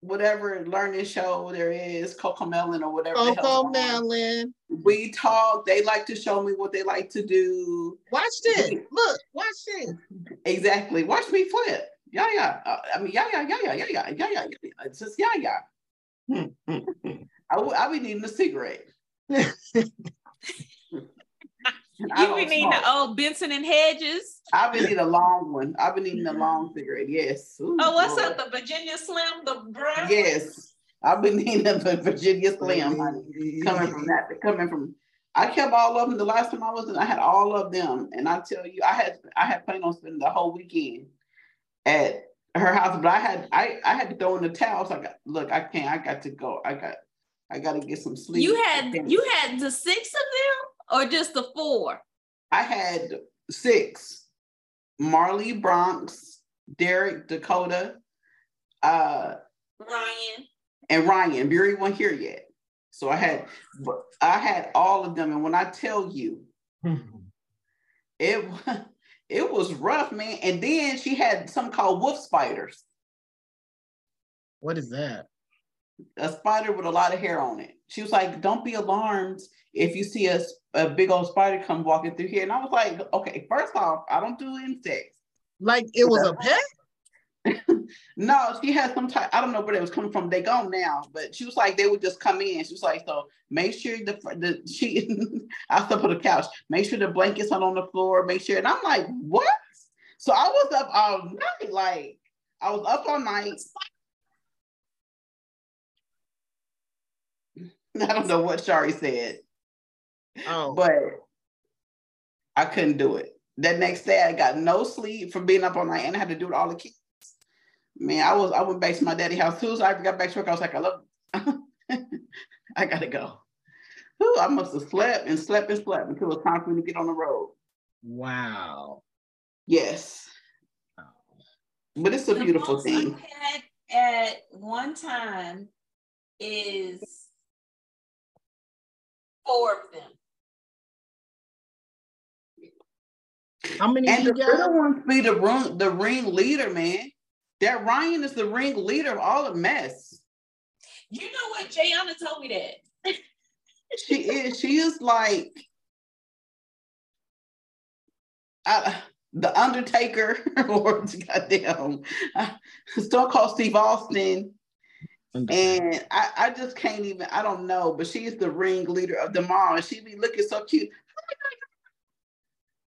Speaker 2: whatever learning show there is, CoComelon or whatever.
Speaker 3: Coco. Melon.
Speaker 2: We talk. They like to show me what they like to do.
Speaker 3: Watch this. Look, watch this.
Speaker 2: Exactly. Watch me flip. Yeah, yeah. Uh, I mean, yeah, yeah, yeah, yeah, yeah, yeah, yeah, yeah. yeah. It's just yeah, yeah. Hmm, hmm, hmm. I. I be needing a cigarette. And
Speaker 1: You
Speaker 2: don't
Speaker 1: be needing the old Benson and Hedges.
Speaker 2: I've been eating a long one. I've been eating a long cigarette. Yes. Ooh,
Speaker 1: Oh, what's
Speaker 2: Lord.
Speaker 1: up? The Virginia Slim, the brown.
Speaker 2: Yes. I've been eating the Virginia Slim, honey. Coming from that, mm-hmm. coming from. I kept all of them. The last time I was in, I had all of them, and I tell you, I had I had planned on spending the whole weekend at her house, but I had I I had to throw in the towel. So I got look, I can't. I got to go. I got I got to get some sleep.
Speaker 1: You had you had the six of them or just the four?
Speaker 2: I had six: Marley, Bronx, Derek, Dakota, uh,
Speaker 1: Ryan.
Speaker 2: and Ryan. Bury wasn't here yet, so I had I had all of them. And when I tell you, it it was rough, man. And then she had something called wolf spiders,
Speaker 3: What is that?
Speaker 2: a spider with a lot of hair on it. She was like, "Don't be alarmed if you see a, a big old spider come walking through here." And I was like, "Okay, first off, I don't do insects."
Speaker 3: Like it was a pet?
Speaker 2: No, she had some type. I don't know where they was coming from. They gone now, but she was like they would just come in. She was like, so make sure the the she. I slept on the couch. Make sure the blankets not on the floor. Make sure. And I'm like, what? So I was up all night. Like I was up all night. I don't know what Shari said,
Speaker 3: Oh,
Speaker 2: but I couldn't do it. That next day, I got no sleep from being up all night, and I had to do it all the kids. Man, I was I went back to my daddy house. As soon as I got back to work, I was like, I love I gotta go. Whew, I must have slept and slept and slept until it was time for me to get on the road.
Speaker 3: wow.
Speaker 2: Yes. But it's a
Speaker 1: The
Speaker 2: beautiful
Speaker 1: most
Speaker 2: thing.
Speaker 1: I've had at one time is four of them.
Speaker 3: How many
Speaker 2: And
Speaker 3: you
Speaker 2: the
Speaker 3: got?
Speaker 2: little ones be the ring, the ring leader, man. That Ryan is the ring leader of all the mess.
Speaker 1: You know what? Jayana told me that.
Speaker 2: She is. She is like uh, the Undertaker or goddamn uh, Stone Cold Steve Austin. And I, I just can't even, I don't know, but she's the ringleader of them all. And she be looking so cute.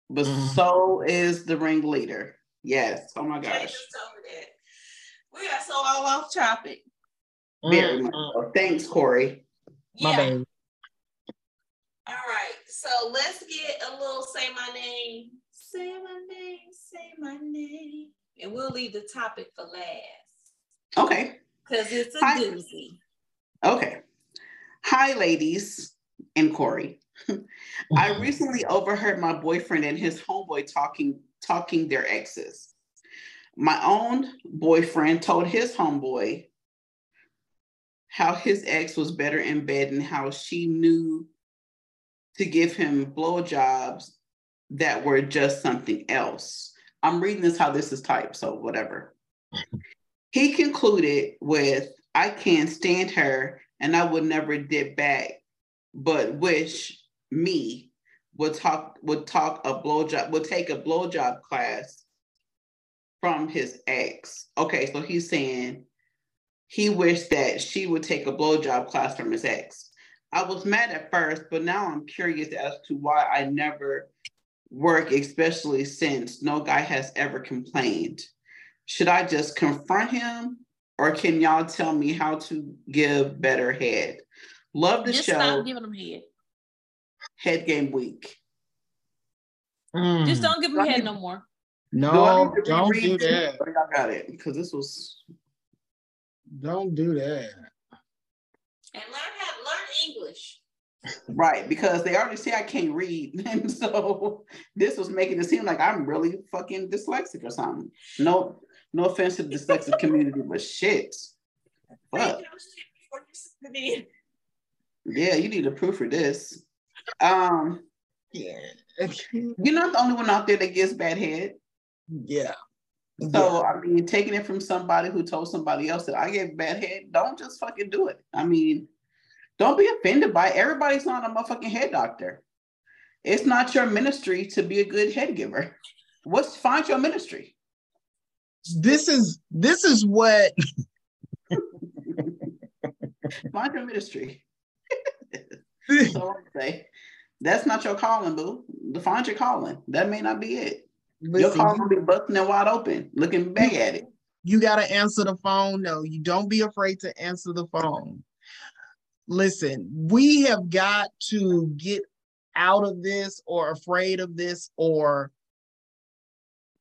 Speaker 2: But
Speaker 3: Mhm.
Speaker 2: so is the ringleader. Yes. Oh my gosh.
Speaker 1: just told me that. We are so all off topic.
Speaker 2: Very much
Speaker 3: Mm-mm.
Speaker 2: so. Thanks, Corey.
Speaker 3: My
Speaker 1: Yeah.
Speaker 3: baby.
Speaker 1: All right. So let's get a little say my name. Say my name. Say my name. And we'll leave the topic for last.
Speaker 2: Okay.
Speaker 1: Because it's a
Speaker 2: Hi.
Speaker 1: doozy.
Speaker 2: Okay. Hi, ladies and Corey. I recently overheard my boyfriend and his homeboy talking talking their exes. My own boyfriend told his homeboy how his ex was better in bed and how she knew to give him blowjobs that were just something else. I'm reading this how this is typed, so whatever. he concluded with, I can't stand her and I would never dip back, but wish me would talk would talk a blowjob would take a blowjob class from his ex. Okay, so he's saying he wished that she would take a blowjob class from his ex. I was mad at first, but now I'm curious as to why I never work, especially since no guy has ever complained. Should I just confront him or can y'all tell me how to give better head? Love the just show. Stop giving him head. Head game week.
Speaker 1: Mm. Just don't give him head no more.
Speaker 3: No, do don't do that.
Speaker 2: I got it because this was.
Speaker 3: Don't do that.
Speaker 1: And learn how learn English.
Speaker 2: Right, because they already say I can't read, and so this was making it seem like I'm really fucking dyslexic or something. No, no offense to the dyslexic community, but shit. Fuck. Yeah, you need a proof for this. Um, yeah, you're not the only one out there that gets bad head.
Speaker 3: Yeah.
Speaker 2: So yeah. I mean, taking it from somebody who told somebody else that I get bad head, don't just fucking do it. I mean, don't be offended by it. Everybody's not a motherfucking head doctor. It's not your ministry to be a good head giver. What's find your ministry?
Speaker 3: This is this is what
Speaker 2: find your ministry. so say that's not your calling, boo. Define your calling. That may not be it. Listen, your calling will be busting it wide open, looking back at it.
Speaker 3: You gotta answer the phone. No, you don't be afraid to answer the phone listen, we have got to get out of this or afraid of this or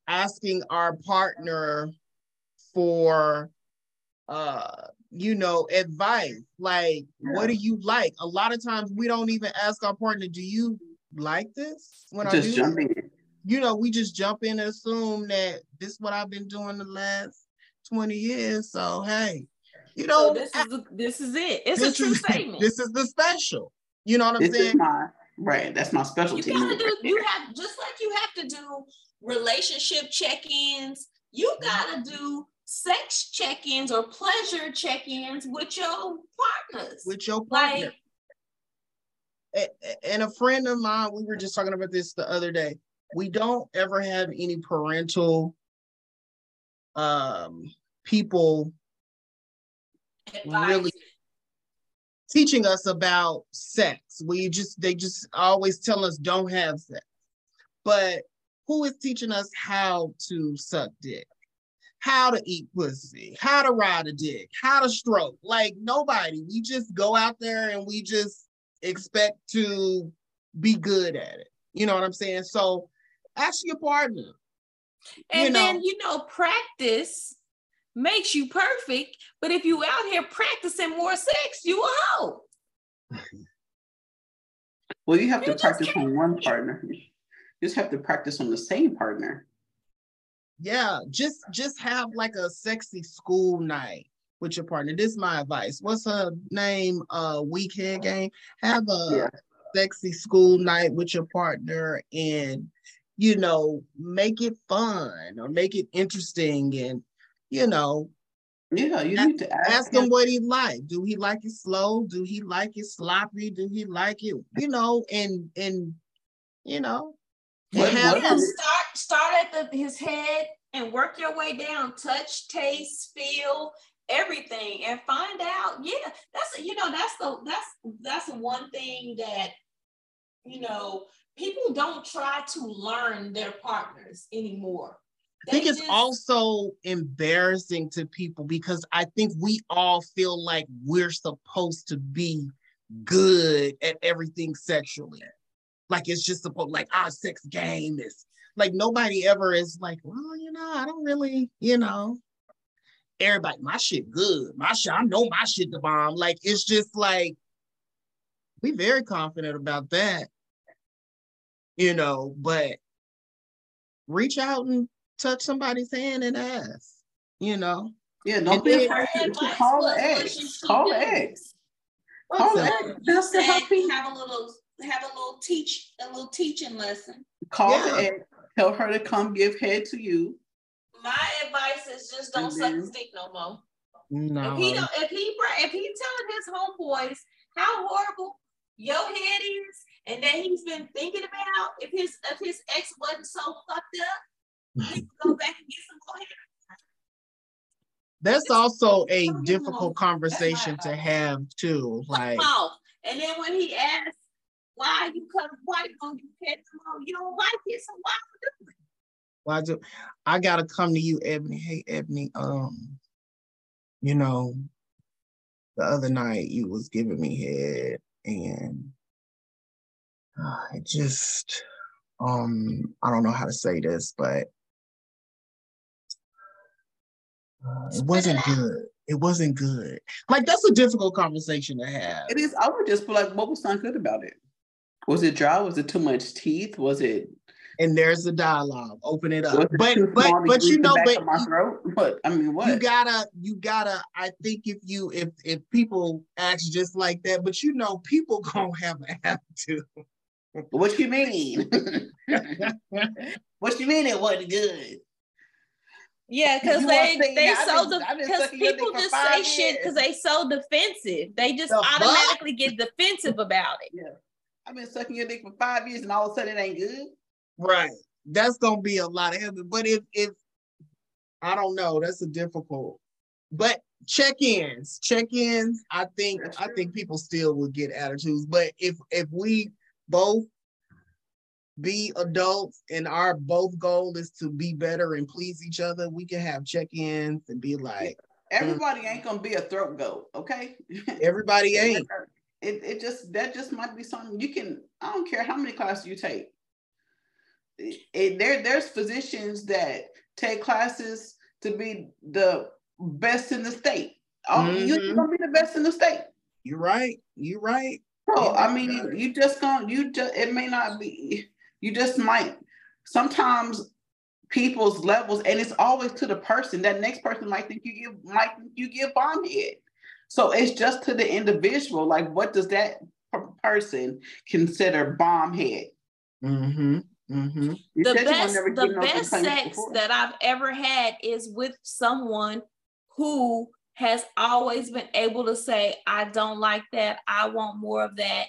Speaker 3: asking our partner for uh you know advice like yeah. what do you like a lot of times we don't even ask our partner do you like this
Speaker 2: when just I do jump in.
Speaker 3: you know we just jump in and assume that this is what i've been doing the last 20 years so hey you know,
Speaker 1: so this is the, this is it. It's a true
Speaker 3: is,
Speaker 1: statement.
Speaker 3: This is the special. You know what I'm this saying?
Speaker 2: My, right. That's my specialty.
Speaker 1: You gotta do. You have just like you have to do relationship check-ins. You gotta do sex check-ins or pleasure check-ins with your partners.
Speaker 3: With your partner. Like, and a friend of mine, we were just talking about this the other day. We don't ever have any parental um people really teaching us about sex. We just they just always tell us don't have sex. But who is teaching us how to suck dick? How to eat pussy, how to ride a dick, how to stroke. Like nobody. We just go out there and we just expect to be good at it. You know what I'm saying? So ask your partner.
Speaker 1: And you know, then you know, practice makes you perfect. But if you out here practicing more sex, you a hoe.
Speaker 2: Well, you have you to practice on one partner. You just have to practice on the same partner.
Speaker 3: Yeah, just just have like a sexy school night with your partner. This is my advice. What's her name? Uh weekend game. Have a yeah. sexy school night with your partner and you know, make it fun or make it interesting and you know,
Speaker 2: yeah, you ask, need to ask,
Speaker 3: ask him what he like. Do he like it slow? Do he like it sloppy? Do he like it, you know, and and you know,
Speaker 1: what, have what start start at the, his head and work your way down, touch, taste, feel, everything, and find out. Yeah, that's you know, that's the that's that's one thing that you know people don't try to learn their partners anymore
Speaker 3: I think it's also embarrassing to people because I think we all feel like we're supposed to be good at everything sexually. Like it's just supposed like our sex game is like nobody ever is like, well, you know, I don't really, you know. Everybody, my shit good. My shit, I know my shit the bomb. Like it's just like we very confident about that, you know, but reach out and touch somebody's hand and ask, you know.
Speaker 2: Yeah, don't be afraid to call the ex. Call the ex. Call the ex.
Speaker 1: Just to help you have a little have a little teach a little teaching lesson.
Speaker 2: Call yeah. the ex, tell her to come give head to you.
Speaker 1: My advice is just don't suck the stick no more. No. If he don't, if he if he telling his homeboys how horrible your head is, and that he's been thinking about if his if his ex wasn't so fucked up, he can go back and get some more hair.
Speaker 3: That's also a difficult conversation to have too. Like,
Speaker 1: and then when he asks why you come, why you gonna get you don't like it, so why do it?
Speaker 3: Why do I gotta come to you, Ebony? Hey, Ebony, um, you know, the other night you was giving me head and it just um I don't know how to say this, but uh, it wasn't good. It wasn't good. Like that's a difficult conversation to have.
Speaker 2: It is. I would just be like, what was not good about it? Was it dry? Was it too much teeth? Was it?
Speaker 3: And there's the dialogue. Open it up. But but but you know, but
Speaker 2: you, but I mean, what
Speaker 3: you gotta you gotta. I think if you if if people act just like that, but you know, people gonna have an attitude.
Speaker 2: What you mean? what you mean it wasn't good?
Speaker 1: Yeah, because they they so because people just say years. shit because they so defensive. They just the automatically fuck? get defensive about it.
Speaker 2: Yeah, I've been sucking your dick for five years, and all of a sudden it ain't good.
Speaker 3: Right, that's gonna be a lot of heavy. But if if I don't know, that's a difficult. But check-ins, check-ins. I think I think people still will get attitudes. But if if we both be adults and our both goal is to be better and please each other, we can have check-ins and be like
Speaker 2: everybody hmm. ain't gonna be a throat goat, okay?
Speaker 3: Everybody ain't.
Speaker 2: It, it just that just might be something you can I don't care how many classes you take. It, it, there there's physicians that take classes to be the best in the state. Oh, mm-hmm. you're gonna be the best in the state.
Speaker 3: You're right. You're right.
Speaker 2: So I mean, you just gonna you just it may not be you just might sometimes people's levels, and it's always to the person. That next person might think you give might think you give bomb head. So it's just to the individual. Like, what does that person consider bomb head?
Speaker 3: Mm-hmm. Mm-hmm.
Speaker 1: The best, the best sex before. that I've ever had is with someone who has always been able to say, I don't like that. I want more of that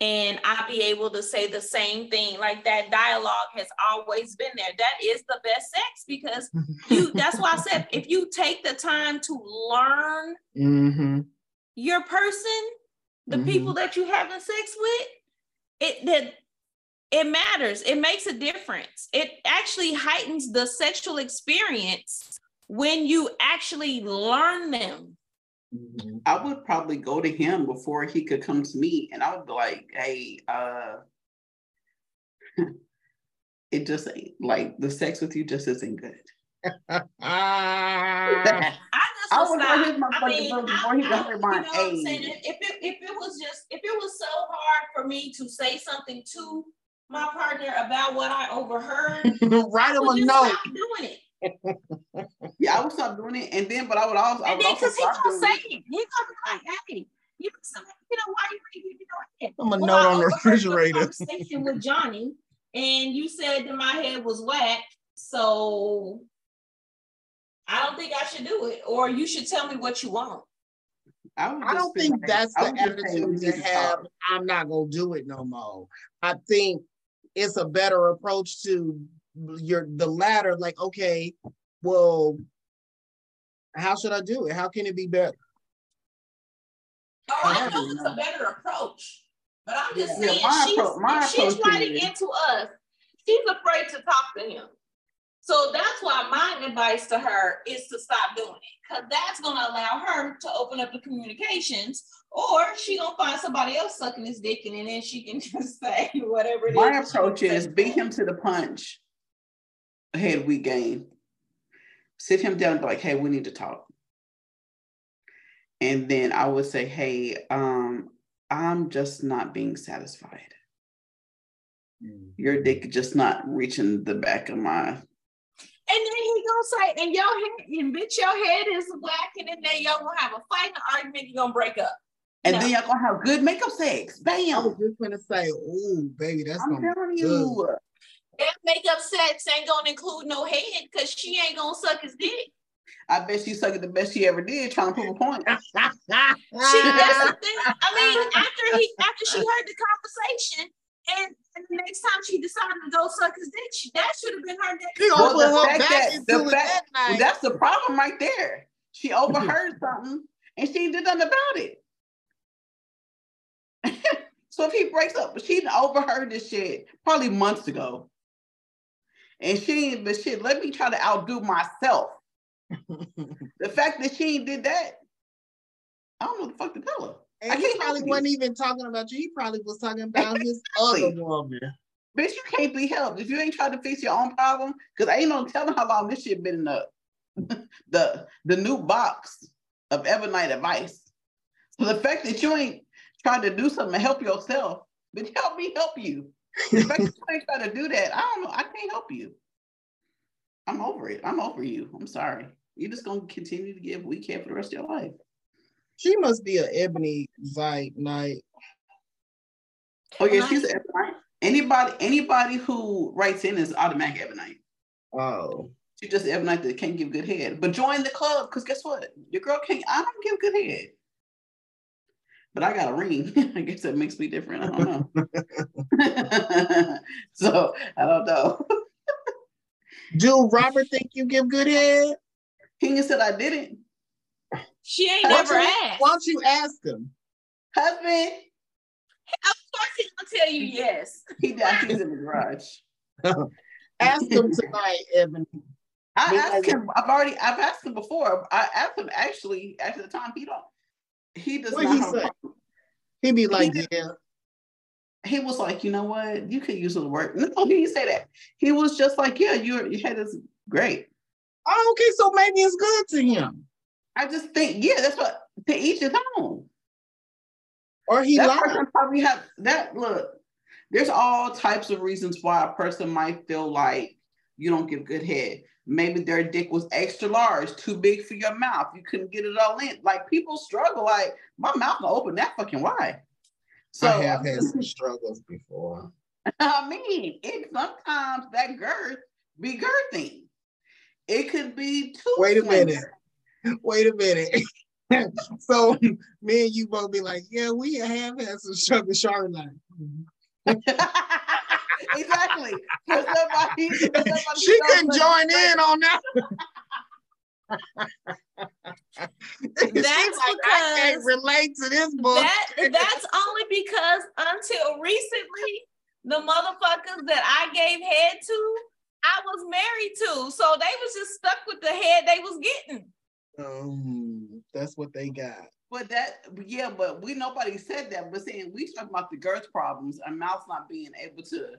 Speaker 1: and I be able to say the same thing. Like that dialogue has always been there. That is the best sex because you. that's why I said if you take the time to learn
Speaker 3: mm-hmm.
Speaker 1: your person, the mm-hmm. people that you having sex with, it that it matters. It makes a difference. It actually heightens the sexual experience when you actually learn them.
Speaker 2: Mm-hmm. I would probably go to him before he could come to me, and I would be like, "Hey, uh, it just ain't like the sex with you just isn't good."
Speaker 1: I just I would hit my I mean, before he got hurt my you know If it if it was just if it was so hard for me to say something to my partner about what I overheard,
Speaker 3: write him a note.
Speaker 1: Doing it
Speaker 2: yeah, I would stop doing it, and then, but I would also,
Speaker 1: and
Speaker 2: I would
Speaker 1: then because he gonna say it, he gonna be like, "Hey, you, you know why you, you know,
Speaker 3: I'm a well, note on the refrigerator."
Speaker 1: Conversation with Johnny, and you said that my head was whack, so I don't think I should do it, or you should tell me what you want.
Speaker 3: I, I don't think like, that's the attitude to have. I'm not gonna do it no more. I think it's a better approach to your the latter, like, okay, well, how should I do it? How can it be better?
Speaker 1: Oh, I know it's a better approach. But I'm just yeah, saying, yeah, she's, appro- she's is. into us, she's afraid to talk to him. So that's why my advice to her is to stop doing it, because that's going to allow her to open up the communications, or she gonna find somebody else sucking his dick, and then she can just say whatever. It
Speaker 2: my approach is beat him to the punch head we game, sit him down and be like, hey, we need to talk. And then I would say, hey, um, I'm just not being satisfied. Mm. Your dick just not reaching the back of my.
Speaker 1: And then he gonna say, and your head, and bitch, your head is black, and then y'all gonna have a fight, an argument, you're gonna break up.
Speaker 2: And no. then y'all gonna have good makeup sex. Bam.
Speaker 3: I was just gonna say, oh, baby, that's
Speaker 2: I'm telling you.
Speaker 1: That makeup sex ain't gonna include no head because she ain't gonna suck his dick.
Speaker 2: I bet she sucked the best she ever did, trying to prove a point.
Speaker 1: She that's the thing. I mean, after he after she heard the conversation, and, and the next time she decided to go suck his dick, she, that should have been her next.
Speaker 3: She
Speaker 2: Well, the
Speaker 3: her
Speaker 2: fact that- the fact-
Speaker 3: that
Speaker 2: Well, that's the problem right there. She overheard something and she did nothing about it. so if he breaks up, she overheard this shit probably months ago. And she ain't, but shit, let me try to outdo myself. The fact that she ain't did that, I don't know the fuck to tell her. I
Speaker 3: And he probably wasn't even talking about you. He probably was talking about his other woman.
Speaker 2: Bitch, you can't be helped if you ain't trying to fix your own problem. Cause I ain't no telling how long this shit been in the the the new box of Evernight advice. So the fact that you ain't trying to do something to help yourself, but help me help you. The fact that ain't trying to do that, I don't know. I can't help you. I'm over it. I'm over you. I'm sorry. You're just gonna continue to give we care for the rest of your life.
Speaker 3: She must be an ebony Zeit night.
Speaker 2: Oh yeah, she's an Ebonite. Anybody anybody who writes in is automatic Ebonite.
Speaker 3: Oh.
Speaker 2: She just Ebonite that can't give good head. But join the club, because guess what? Your girl can't, I don't give good head. But I got a ring. I guess that makes me different. I don't know. so I don't know.
Speaker 3: Do Robert think you give good head?
Speaker 2: King said I didn't.
Speaker 1: She ain't
Speaker 3: Why
Speaker 1: never
Speaker 3: you-
Speaker 1: asked.
Speaker 3: Why don't you ask him?
Speaker 2: Husband,
Speaker 1: Of course he's gonna tell you yes.
Speaker 2: he died. He's in the garage.
Speaker 3: Ask him tonight, Ebony.
Speaker 2: I asked him, I've already I've asked him before. I asked him actually after the time he don't he does
Speaker 3: What
Speaker 2: not
Speaker 3: he
Speaker 2: have a
Speaker 3: say? He be like,
Speaker 2: did-
Speaker 3: yeah.
Speaker 2: he was like, you know what, you could use it to work. No, he didn't say that. He was just like, yeah, your your head is great.
Speaker 3: Oh, okay, so maybe it's good to him.
Speaker 2: I just think, yeah, that's what to each his own.
Speaker 3: Or he
Speaker 2: that
Speaker 3: lied.
Speaker 2: person probably have that look. There's all types of reasons why a person might feel like you don't give good head. Maybe their dick was extra large, too big for your mouth. You couldn't get it all in. Like people struggle. Like my mouth can open that fucking wide. So
Speaker 3: I have had some struggles before.
Speaker 2: I mean, it sometimes that girth be girthy. It could be too.
Speaker 3: Wait a minute. Wait a minute. so me and you both be like, yeah, we have had some struggle, Charlotte.
Speaker 2: exactly. For somebody, for somebody
Speaker 3: she
Speaker 2: who
Speaker 3: couldn't join in on that.
Speaker 1: That's
Speaker 3: like, I can't
Speaker 1: because
Speaker 3: relate to this book.
Speaker 1: That that's only because until recently, the motherfuckers that I gave head to, I was married to. So they was just stuck with the head they was getting.
Speaker 3: Um, that's what they got.
Speaker 2: But that, yeah, but we nobody said that. But saying we talking about the girth problems and mouth not being able to.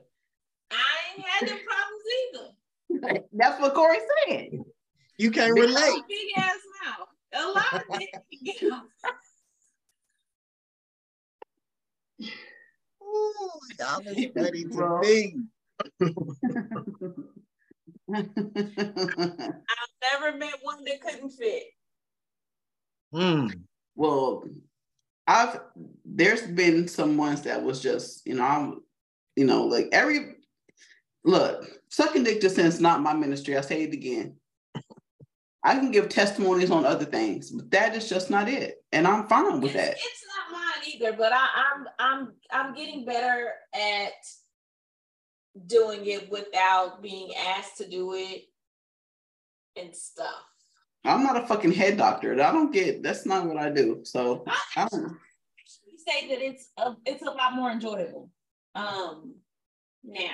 Speaker 1: I ain't had them problems either.
Speaker 2: That's what Corey said.
Speaker 3: You can't
Speaker 2: Big
Speaker 3: relate.
Speaker 1: Big ass mouth. A lot of it.
Speaker 3: Ooh, y'all is funny to
Speaker 2: Bro.
Speaker 3: me.
Speaker 1: I've never met one that couldn't fit.
Speaker 3: Mm.
Speaker 2: well, I've there's been some ones that was just you know I'm you know like every look sucking dick just since not my ministry. I say it again. I can give testimonies on other things, but that is just not it, and I'm fine with that.
Speaker 1: It's, it's not mine either, but I, I'm I'm I'm getting better at doing it without being asked to do it and stuff.
Speaker 2: I'm not a fucking head doctor. I don't get. That's not what I do. So I don't.
Speaker 1: We say that it's a, it's a lot more enjoyable um now.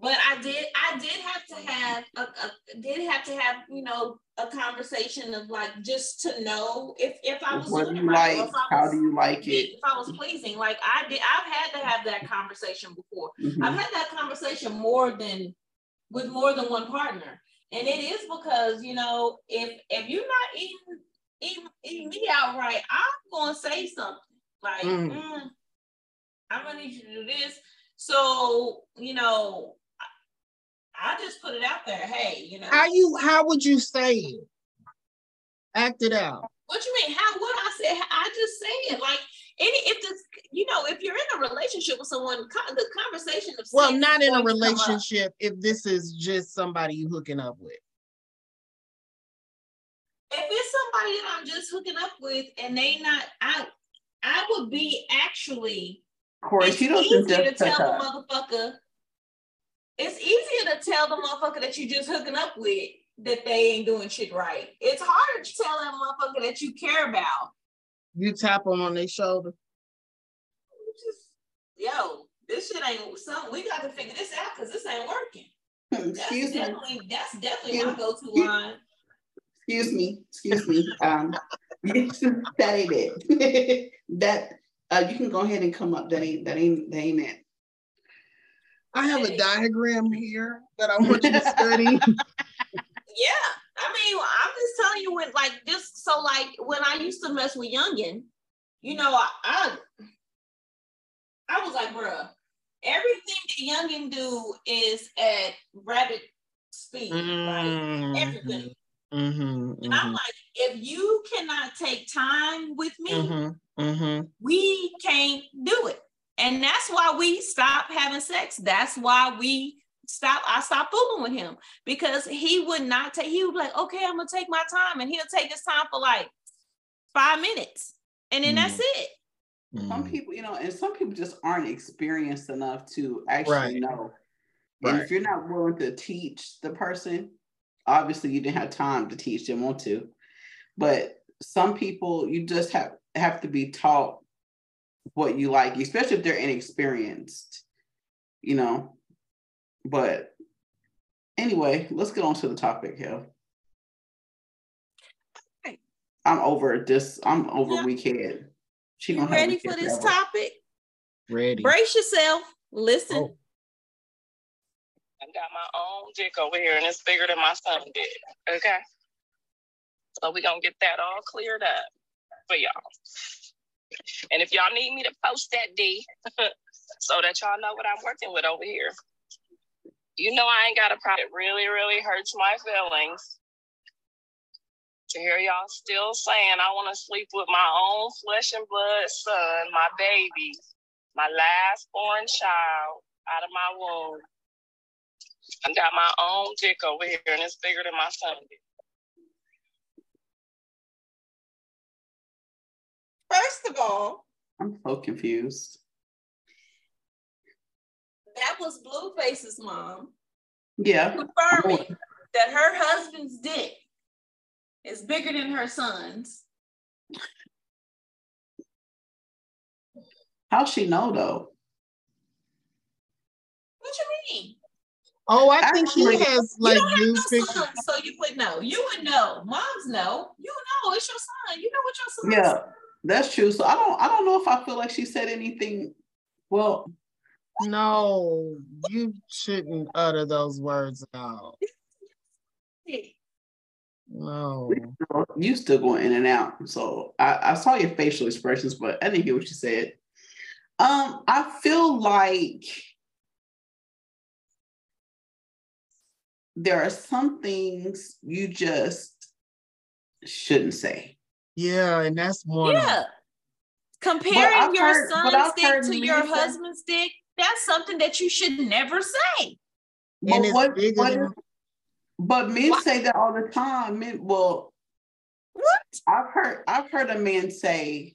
Speaker 1: But I did I did have to have a, a did have to have you know a conversation of like just to know if if I was
Speaker 2: What do you
Speaker 1: right,
Speaker 2: like? How
Speaker 1: was
Speaker 2: do you like it?
Speaker 1: if I was pleasing. Like I did I've had to have that conversation before.
Speaker 2: Mhm.
Speaker 1: I've had that conversation more than with more than one partner. And it is because, you know, if if you're not eating eating, eating me out right, I'm gonna say something. Like,
Speaker 3: Mm.
Speaker 1: mm, I'm gonna need you to do this. So, you know, I, I just put it out there. Hey, you know,
Speaker 3: How you? How would you say it? Act it out.
Speaker 1: what you mean? How what I said? I just say it. Like any if this you know if you're in a relationship with someone the conversation of
Speaker 3: well not in a relationship if this is just somebody you hooking up with
Speaker 1: if it's somebody that i'm just hooking up with and they not i i would be actually
Speaker 2: Corey,
Speaker 1: it's
Speaker 2: she doesn't
Speaker 1: easier to tell
Speaker 2: pick
Speaker 1: the motherfucker it's easier to tell the motherfucker that you just hooking up with that they ain't doing shit right it's harder to tell that motherfucker that you care about
Speaker 3: you tap them on their shoulder
Speaker 1: just yo, this shit ain't something. We got to figure this out because this ain't working. That's
Speaker 2: Excuse me.
Speaker 1: definitely that's definitely
Speaker 2: Excuse-
Speaker 1: my go-to line.
Speaker 2: Excuse me. Excuse me. Um, that ain't it. that uh, you can go ahead and come up. That ain't that ain't that ain't it.
Speaker 3: I have a diagram here that i want you to study
Speaker 1: Yeah, I mean, I'm just telling you when like just so like when I used to mess with Youngin, you know, I I, I was like, bruh, everything that Youngin do is at rapid speed, right? Everything.
Speaker 3: Mm-hmm,
Speaker 1: And I'm like, if you cannot take time with me,
Speaker 3: mm-hmm, mm-hmm.
Speaker 1: we can't do it. And that's why we stop having sex. That's why we stop. I stopped fooling with him because he would not take, he would be like, okay, I'm gonna take my time. And he'll take his time for like five minutes. And then that's mm.
Speaker 3: it.
Speaker 2: Some mm. people, you know, and some people just aren't experienced enough to actually
Speaker 3: Right.
Speaker 2: know. And if you're not willing to teach the person, obviously you didn't have time to teach them on to. But some people, you just have have to be taught what you like, especially if they're inexperienced, you know. But anyway, let's get on to the topic here.
Speaker 1: Okay.
Speaker 2: I'm over this. I'm over
Speaker 1: Yeah.
Speaker 2: weekend. She
Speaker 1: You
Speaker 2: gonna have
Speaker 1: ready
Speaker 2: weekend
Speaker 1: for this
Speaker 2: forever.
Speaker 1: topic?
Speaker 3: Ready.
Speaker 1: Brace yourself. Listen.
Speaker 3: Oh.
Speaker 5: I got my own dick over here and it's bigger than my son did. Okay. So we're gonna get that all cleared up for y'all. And if y'all need me to post that D so that y'all know what I'm working with over here. You know I ain't got a problem. It really, really hurts my feelings to hear y'all still saying I want to sleep with my own flesh and blood son, my baby, my last born child out of my womb. I got my own dick over here and it's bigger than my son
Speaker 1: First of all,
Speaker 2: I'm so confused.
Speaker 1: that was Blueface's mom
Speaker 2: Yeah.
Speaker 1: confirming that her husband's dick is bigger than her son's.
Speaker 2: How she know though?
Speaker 1: What you mean?
Speaker 3: Oh, I think he
Speaker 2: Actually-
Speaker 3: has
Speaker 1: you
Speaker 3: like
Speaker 1: don't have
Speaker 3: new
Speaker 1: no son, so you would know. You would know. Moms know. You know it's your son. You know what your son
Speaker 2: Yeah, that's true. So I don't I don't know if I feel like she said anything. Well,
Speaker 3: No, you shouldn't utter those words out. No.
Speaker 2: you still going in and out. So I, I saw your facial expressions, but I didn't hear what you said. Um, I feel like there are some things you just shouldn't say.
Speaker 3: Yeah, and that's one.
Speaker 1: Yeah.
Speaker 3: them.
Speaker 1: Comparing your
Speaker 2: heard-
Speaker 1: son's dick to
Speaker 2: men
Speaker 1: your
Speaker 2: say-
Speaker 1: husband's dick, that's something that you should never say.
Speaker 3: And
Speaker 2: But
Speaker 3: it's
Speaker 2: what-
Speaker 3: bigger
Speaker 2: what
Speaker 3: than
Speaker 2: but men
Speaker 1: What?
Speaker 2: say that all the time. Men, well,
Speaker 1: What?
Speaker 2: I've heard I've heard a man say,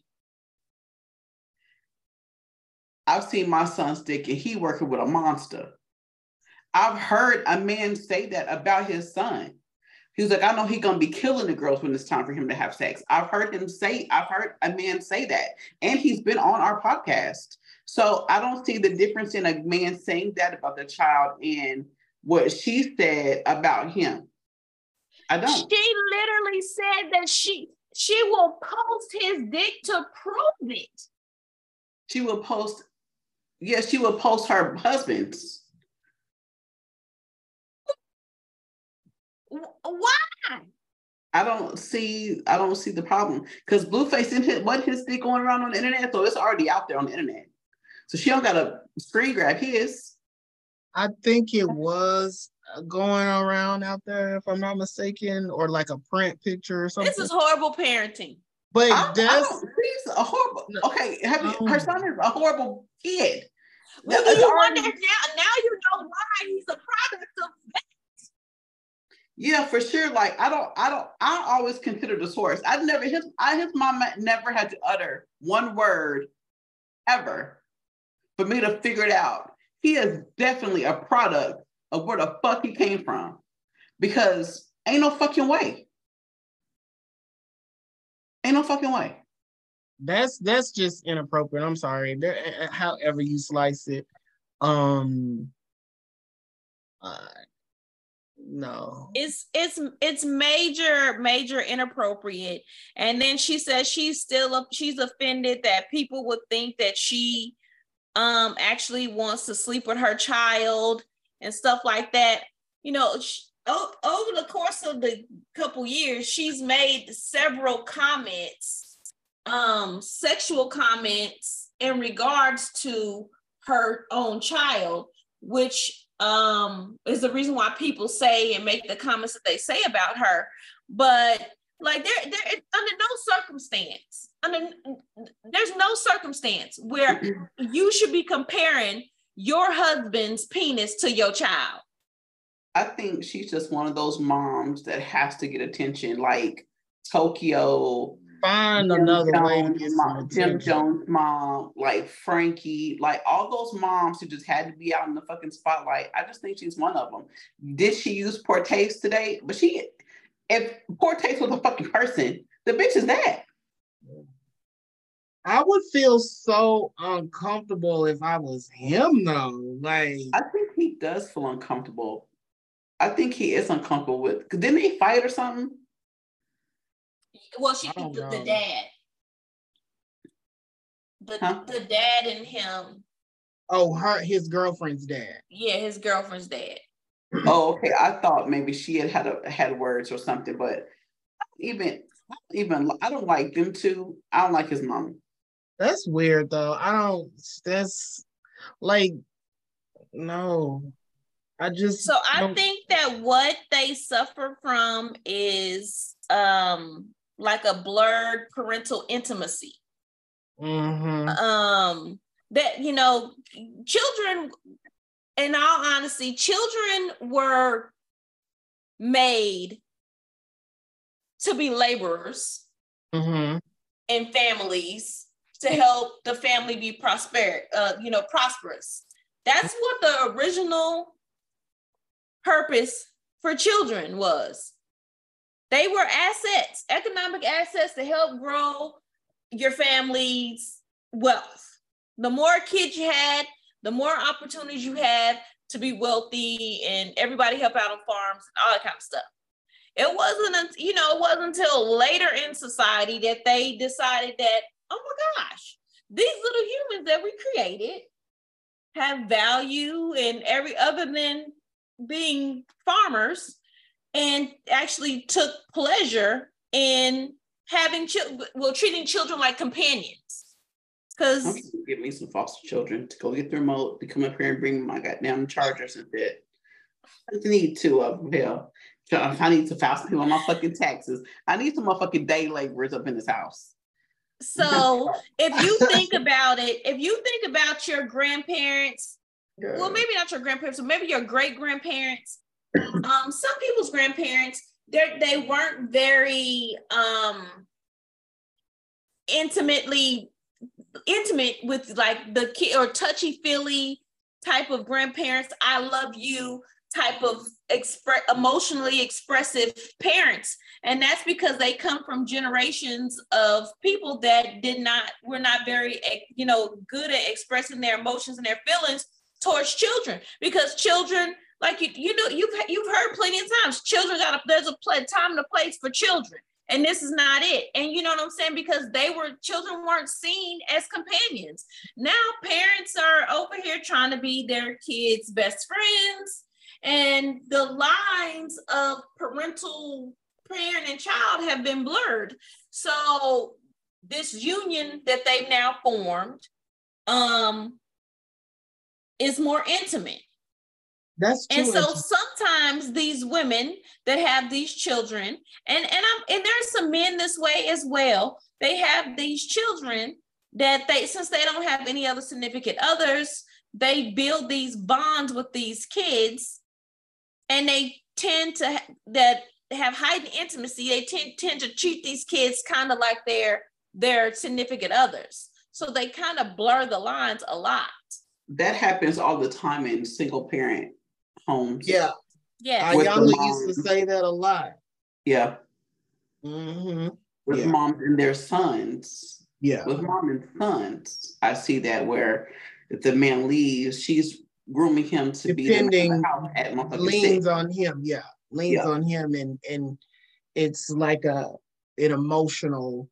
Speaker 2: I've seen my son's dick and he working with a monster. I've heard a man say that about his son. He was like, I know he gonna be killing the girls when it's time for him to have sex. I've heard him say, I've heard a man say that, and he's been on our podcast. So I don't see the difference in a man saying that about the child and what she said about him. I don't.
Speaker 1: She literally said that she she will post his dick to prove it.
Speaker 2: She will post, yes, she will post her husband's.
Speaker 1: Why?
Speaker 2: I don't see, I don't see the problem because Blueface in his, what his dick going around on the internet, so it's already out there on the internet. So she don't got to screen grab his.
Speaker 3: I think it was uh, going around out there, if I'm not mistaken, or like a print picture or something.
Speaker 1: This is horrible parenting.
Speaker 3: But
Speaker 2: I, I
Speaker 3: that's
Speaker 2: don't, she's a horrible. Okay, have you, her son is a horrible kid.
Speaker 1: Well,
Speaker 2: It's
Speaker 1: you
Speaker 2: already-
Speaker 1: wonder now. Now you know why he's a product of that.
Speaker 2: Yeah, for sure. Like I don't, I don't, I always consider the source. I've never his, I his mama never had to utter one word ever for me to figure it out. He is definitely a product of where the fuck he came from, because ain't no fucking way. Ain't no fucking way.
Speaker 3: that's that's just inappropriate. I'm sorry. There, eh, however you slice it, um, uh, no.
Speaker 1: It's it's it's major major inappropriate. And then she says she's still she's offended that people would think that she um actually wants to sleep with her child and stuff like that. You know, sh o- over the course of the couple years, she's made several comments, um, sexual comments in regards to her own child, which um is the reason why people say and make the comments that they say about her. But like there, there under no circumstance, under there's no circumstance where you should be comparing your husband's penis to your child.
Speaker 2: I think she's just one of those moms that has to get attention, like Tokyo,
Speaker 3: Find
Speaker 2: Jim
Speaker 3: another way to
Speaker 2: Jones'
Speaker 3: get
Speaker 2: mom, Jim. Jones' mom, like Frankie, like all those moms who just had to be out in the fucking spotlight. I just think she's one of them. Did she use poor taste today? But she, if poor taste was a fucking person, the bitch is that.
Speaker 3: I would feel so uncomfortable if I was him though. Like
Speaker 2: I think he does feel uncomfortable. I think he is uncomfortable with. Didn't they fight or something?
Speaker 1: Well, she
Speaker 3: I
Speaker 1: the, the dad. The,
Speaker 2: Huh?
Speaker 1: the dad and him,
Speaker 3: oh her his girlfriend's dad.
Speaker 1: yeah, his girlfriend's dad.
Speaker 2: Oh, okay. I thought maybe she had had a, had words or something, but even even I don't like them two. I don't like his mom.
Speaker 3: That's weird though. I don't that's like no. I just
Speaker 1: So I
Speaker 3: don't-
Speaker 1: think that what they suffer from is um like a blurred parental intimacy.
Speaker 3: Mhm.
Speaker 1: Um that you know, children in all honesty, children were made to be laborers
Speaker 3: Mhm.
Speaker 1: in families to help the family be prosper, uh, you know, prosperous. That's what the original purpose for children was. They were assets, economic assets to help grow your family's wealth. The more kids you had, the more opportunities you had to be wealthy and everybody help out on farms and all that kind of stuff. It wasn't, you know, it wasn't until later in society that they decided that, oh my gosh, these little humans that we created have value and every other than being farmers and actually took pleasure in having children, well, treating children like companions. Because
Speaker 2: gonna me some foster children to go get the remote to come up here and bring my goddamn chargers and shit. I just need two of them. Hell, I need to file some people on my fucking taxes. I need some motherfucking day laborers up in this house.
Speaker 1: so if you think about it, if you think about your grandparents, well, maybe not your grandparents, but maybe your great grandparents. Um, some people's grandparents, they they weren't very um intimately intimate with like the kid or touchy feely type of grandparents. I love you type of express emotionally expressive parents and that's because they come from generations of people that did not were not very you know good at expressing their emotions and their feelings towards children because children like you you know you've you've heard plenty of times children got a there's a time and a place for children and this is not it. And you know what i'm saying? Because they were children weren't seen as companions. Now parents are over here trying to be their kids best friends and the lines of parental parent and child have been blurred. So this union that they've now formed um is more intimate
Speaker 3: That's
Speaker 1: and so sometimes these women that have these children, and and I'm and there's some men this way as well. They have these children that they since they don't have any other significant others, they build these bonds with these kids, and they tend to ha- that have heightened intimacy. They tend tend to treat these kids kind of like their their significant others. So they kind of blur the lines a lot.
Speaker 2: That happens all the time in single parent homes.
Speaker 3: yeah,
Speaker 1: Yeah.
Speaker 2: With the
Speaker 3: Ayala used to say that a lot.
Speaker 2: Yeah.
Speaker 3: Mm-hmm.
Speaker 2: With
Speaker 3: Yeah.
Speaker 2: moms and their sons.
Speaker 3: Yeah,
Speaker 2: With mom and sons, I see that where if the man leaves, she's grooming him to be the man of
Speaker 3: Depending-
Speaker 2: the house at
Speaker 3: leans on him. Yeah, leans
Speaker 2: Yeah.
Speaker 3: on him, and and it's like a an emotional,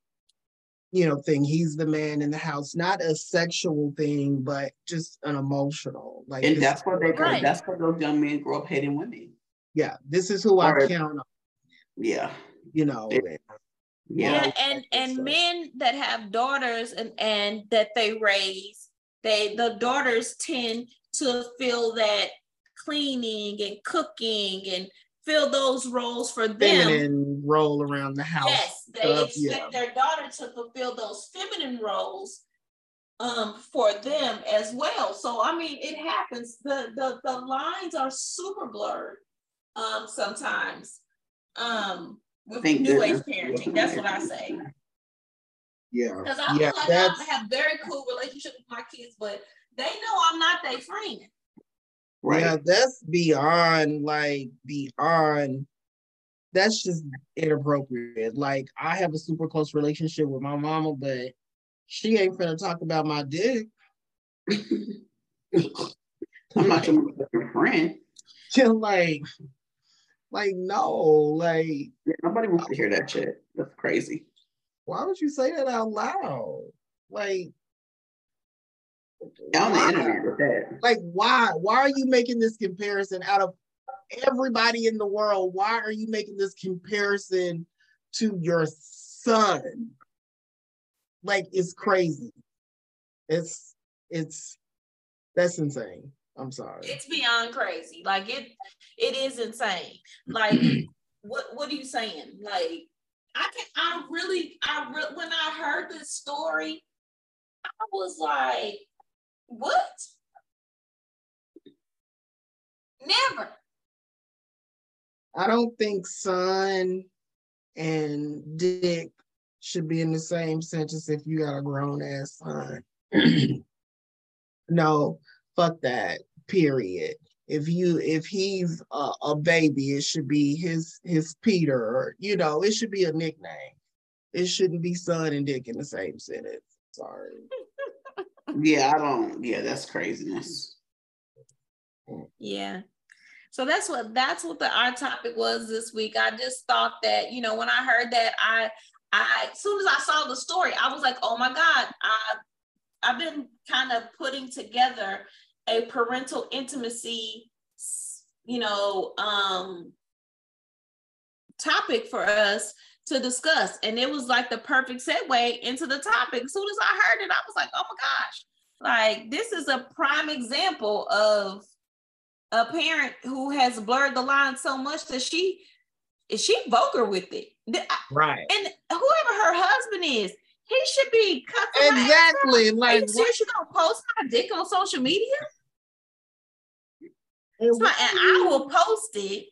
Speaker 3: you know, thing. He's the man in the house, not a sexual thing, but just an emotional. Like,
Speaker 2: And that's what they
Speaker 1: Right.
Speaker 2: that's what those young men grow up hating women.
Speaker 3: yeah, this is who I count on.
Speaker 2: Yeah.
Speaker 3: You know,
Speaker 2: It- Yeah.
Speaker 1: yeah,
Speaker 3: Yeah.
Speaker 1: and and
Speaker 3: So-
Speaker 1: men that have daughters and and that they raise they the daughters tend to feel that cleaning and cooking and fill those roles for them
Speaker 3: feminine roll around the house.
Speaker 1: yes they expect
Speaker 3: yeah.
Speaker 1: their daughter to fulfill those feminine roles um for them as well so i mean it happens the the, the lines are super blurred um sometimes um with
Speaker 2: Thank
Speaker 1: new age parenting that's what i say
Speaker 3: Yeah,
Speaker 1: because I
Speaker 3: yeah,
Speaker 1: feel like
Speaker 3: that's
Speaker 1: I have very cool relationship with my kids, but they know I'm not their friend.
Speaker 2: Right.
Speaker 3: yeah, that's beyond like beyond. That's just inappropriate. Like I have a super close relationship with my mama, but she ain't finna talk about my dick.
Speaker 2: I'm not your friend.
Speaker 3: Just like, like no, like
Speaker 2: Yeah, Nobody wants to hear that shit. That's crazy.
Speaker 3: why would you say that out loud? Like,
Speaker 2: On the internet with that.
Speaker 3: Like, why? Why are you making this comparison out of everybody in the world? Why are you making this comparison to your son? Like, it's crazy. It's it's that's insane. I'm sorry.
Speaker 1: It's beyond crazy. Like it, it is insane. Like what? What are you saying? Like I can. I really. I re- when I heard this story, I was like, what? Never.
Speaker 3: I don't think son and dick should be in the same sentence if you got a grown ass son. no, fuck that. Period. If you if he's a, a baby, it should be his his Peter, or you know, it should be a nickname. It shouldn't be son and dick in the same sentence. Sorry.
Speaker 2: Yeah, I don't. Yeah, that's craziness.
Speaker 1: Yeah. So that's what that's what the our topic was this week. I just thought that, you know, when I heard that, I I as soon as I saw the story, I was like, oh my God, I I've been kind of putting together a parental intimacy, you know, um topic for us to discuss. And it was like the perfect segue into the topic. As soon as I heard it, I was like, oh my gosh, like this is a prime example of a parent who has blurred the line so much that she is she vulgar with it.
Speaker 3: Right.
Speaker 1: And whoever her husband is, he should be cut from my ass
Speaker 3: Exactly.
Speaker 1: out. Are
Speaker 3: Like
Speaker 1: you serious? You gonna post my dick on social media? It's like, and I will post it.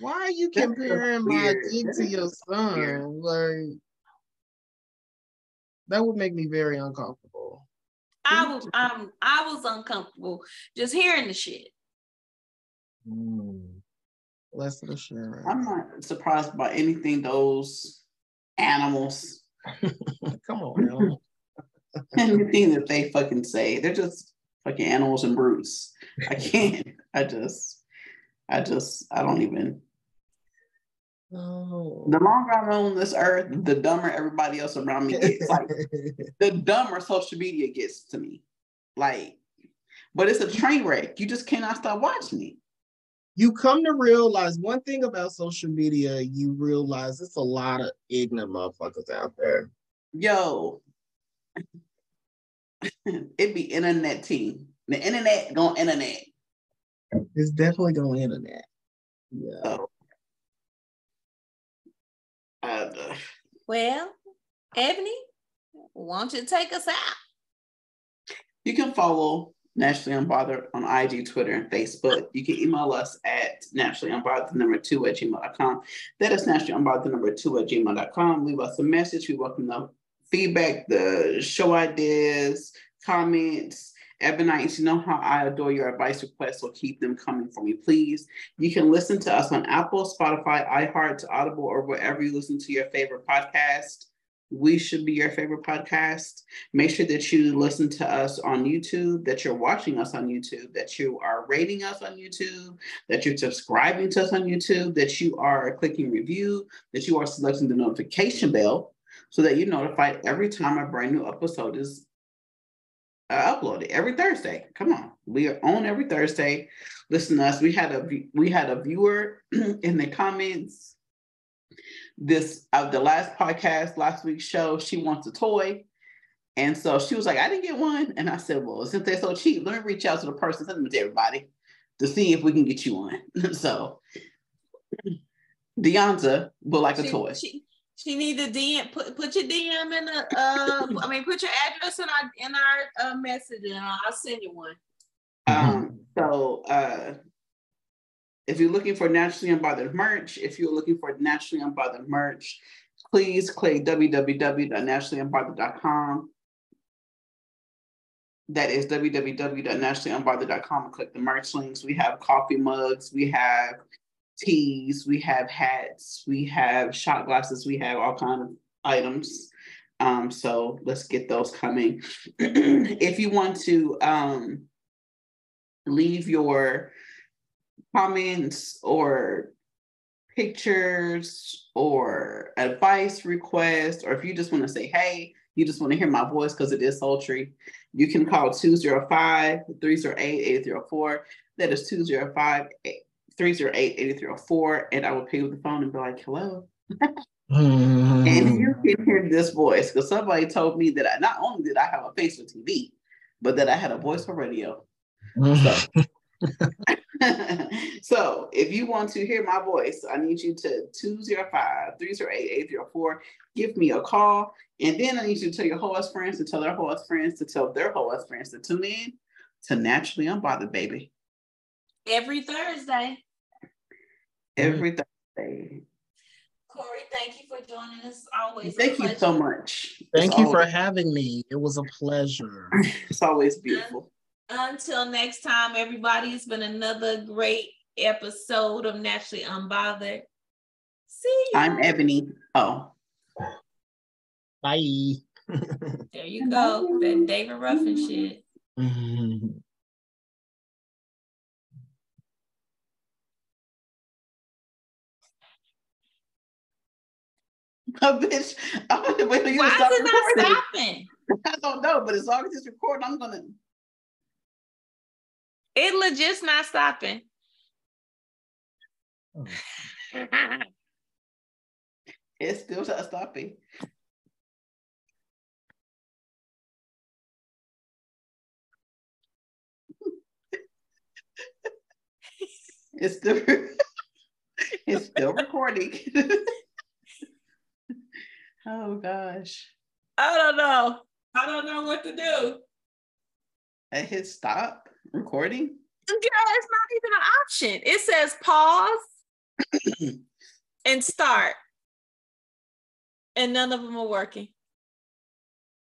Speaker 3: Why are you comparing my
Speaker 2: weird.
Speaker 3: dick to your son? Like that would make me very uncomfortable.
Speaker 1: I was um I was uncomfortable just hearing the shit.
Speaker 3: Mm. Less of a sure.
Speaker 2: I'm not surprised by anything those animals,
Speaker 3: Come on, Ellen.
Speaker 2: anything that they fucking say. They're just fucking animals and brutes. I can't. I just, I just, I don't even.
Speaker 3: No.
Speaker 2: The longer I'm on this earth, the dumber everybody else around me gets. Like the dumber social media gets to me. Like, but it's a train wreck. You just cannot stop watching it.
Speaker 3: you come to realize one thing about social media, you realize it's a lot of ignorant motherfuckers out there.
Speaker 2: Yo, it be internet team. The internet going internet.
Speaker 3: It's definitely going internet. Yeah.
Speaker 2: Uh,
Speaker 1: Well, Ebony, why don't you take us out?
Speaker 2: you can follow Naturally Unbothered on IG, Twitter, and Facebook. You can email us at naturally unbothered number two at gmail.com. That is naturally unbothered number two at gmail.com. Leave us a message. We welcome the feedback, the show ideas, comments. Ebonites, you know how I adore your advice requests, so keep them coming for me, please. You can listen to us on Apple, Spotify, iHeart, Audible, or wherever you listen to your favorite podcast. We should be your favorite podcast. Make sure that you listen to us on YouTube, that you're watching us on YouTube, that you are rating us on YouTube, that you're subscribing to us on YouTube, that you are clicking review, that you are selecting the notification bell so that you're notified every time a brand new episode is uh, uploaded every Thursday. Come on, we are on every Thursday. Listen to us. We had a we had a viewer in the comments. This of the last podcast, last week's show. She wants a toy, and so she was like, "I didn't get one," and I said, "Well, since they're so cheap, let me reach out to the person, send them to everybody, to see if we can get you one." so, Deonza will like a toy.
Speaker 1: She, she need a DM. Put put your DM in the. Uh, I mean, put your address in our in our uh, message, and I'll send you one.
Speaker 2: Um, so uh, if you're looking for naturally unbothered merch, if you're looking for naturally unbothered merch, please click www.naturallyunbothered.com. That is www.naturallyunbothered.com and click the merch links. We have coffee mugs, we have teas, we have hats, we have shot glasses, we have all kind of items. Um, so let's get those coming. if you want to um, leave your comments or pictures or advice requests, or if you just want to say, hey, you just want to hear my voice because it is sultry, you can call 205 308 8304. That is 205 308 8304. And I will pick up the phone and be like, hello.
Speaker 3: Mm-hmm.
Speaker 2: And you can hear this voice because somebody told me that I, not only did I have a face for TV, but that I had a voice for radio. so if you want to hear my voice, I need you to 205-308-804. Give me a call. And then I need you to tell your host friends to tell their host friends to tell their host friends to tune in to Naturally Unbothered, baby.
Speaker 1: Every Thursday. Mm-hmm.
Speaker 2: Every Thursday.
Speaker 1: Corey, thank you for joining us. Always.
Speaker 2: Thank you so much.
Speaker 3: Thank
Speaker 2: It's
Speaker 3: you for having me. It was a pleasure.
Speaker 2: It's always beautiful.
Speaker 1: Until next time, everybody, it's been another great episode of Naturally Unbothered. See you.
Speaker 2: I'm Ebony. Oh.
Speaker 3: Bye.
Speaker 1: There you go. That David Ruffin shit.
Speaker 2: Oh, bitch. I'm gonna wait till you
Speaker 1: Why
Speaker 2: stop
Speaker 1: is it not stopping?
Speaker 2: I don't know, but as long as it's recording, I'm gonna.
Speaker 1: It legit's not stopping.
Speaker 3: Oh.
Speaker 2: It's still not stopping. It's still it's still recording. Oh gosh.
Speaker 1: I don't know. I don't know what to do.
Speaker 2: I hit stop recording.
Speaker 1: Girl, it's not even an option. It says pause and start. And none of them are working.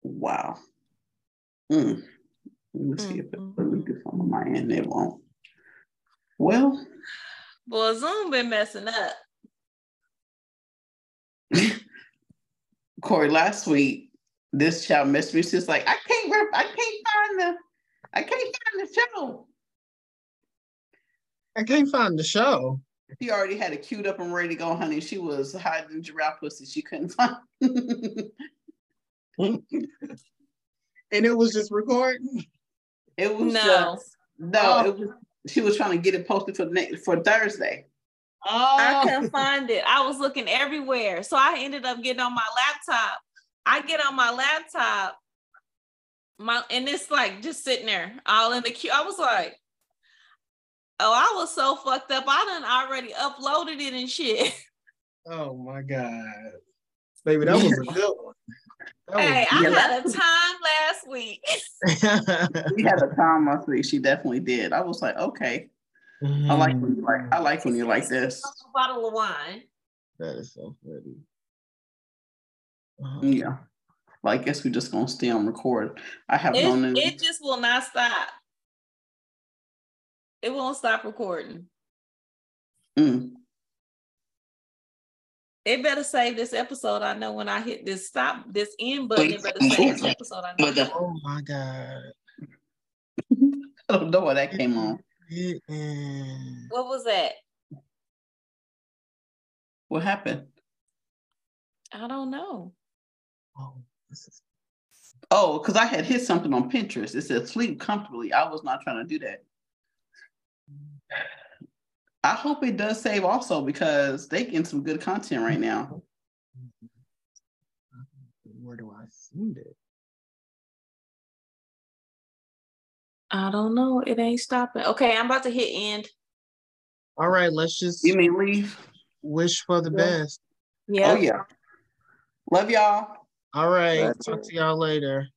Speaker 2: Wow. Mm. Let me see if it, let me do something on my end. It won't. Well,
Speaker 1: Boy, Zoom been messing up.
Speaker 2: Corey, last week this child messaged me. She's like, I can't rep, I can't find the I can't find the show.
Speaker 3: I can't find the show.
Speaker 2: She already had it queued up and ready to go, honey. She was hiding giraffe pussy. She couldn't find.
Speaker 3: and it was just recording.
Speaker 2: it was
Speaker 1: No.
Speaker 2: just- no.
Speaker 3: Oh.
Speaker 2: It was. She was trying to get it posted for the next for Thursday.
Speaker 1: I
Speaker 3: Oh,
Speaker 1: couldn't find it. I was looking everywhere. So I ended up getting on my laptop. I get on my laptop, my and it's like just sitting there, all in the queue. I was like, Oh, I was so fucked up. I done already uploaded it and shit.
Speaker 3: Oh my god, baby, that was a good one. That
Speaker 1: Hey, I
Speaker 2: Yeah.
Speaker 1: had a time last week.
Speaker 3: good.
Speaker 2: We had a time last week. She definitely did. I was like, okay. I like when you like. I like when you're like this.
Speaker 1: A bottle of wine.
Speaker 3: That is so funny. Uh,
Speaker 2: Yeah. Well, I guess we're just gonna stay on record. I have no
Speaker 1: It,
Speaker 2: news.
Speaker 1: it just will not stop. It won't stop recording.
Speaker 2: Mm.
Speaker 1: It better save this episode. I know when I hit this stop, this end button, it better save this episode. I know.
Speaker 4: The-
Speaker 3: Oh my god.
Speaker 2: I don't know why that came on.
Speaker 3: Mm-mm.
Speaker 1: Eh, what was that?
Speaker 2: What happened?
Speaker 1: I don't know.
Speaker 3: Oh, this is
Speaker 2: Oh, because I had hit something on Pinterest. It said sleep comfortably. I was not trying to do that. I hope it does save also because they getting some good content right now.
Speaker 3: where do I send it?
Speaker 1: I don't know. It ain't stopping. Okay, I'm about to hit end.
Speaker 3: All right, let's just
Speaker 2: You mean leave?
Speaker 3: wish for the
Speaker 1: Yeah.
Speaker 3: best.
Speaker 1: Yeah.
Speaker 2: Oh yeah. Love y'all.
Speaker 3: All right,
Speaker 1: Love
Speaker 3: talk
Speaker 1: you.
Speaker 3: to y'all later.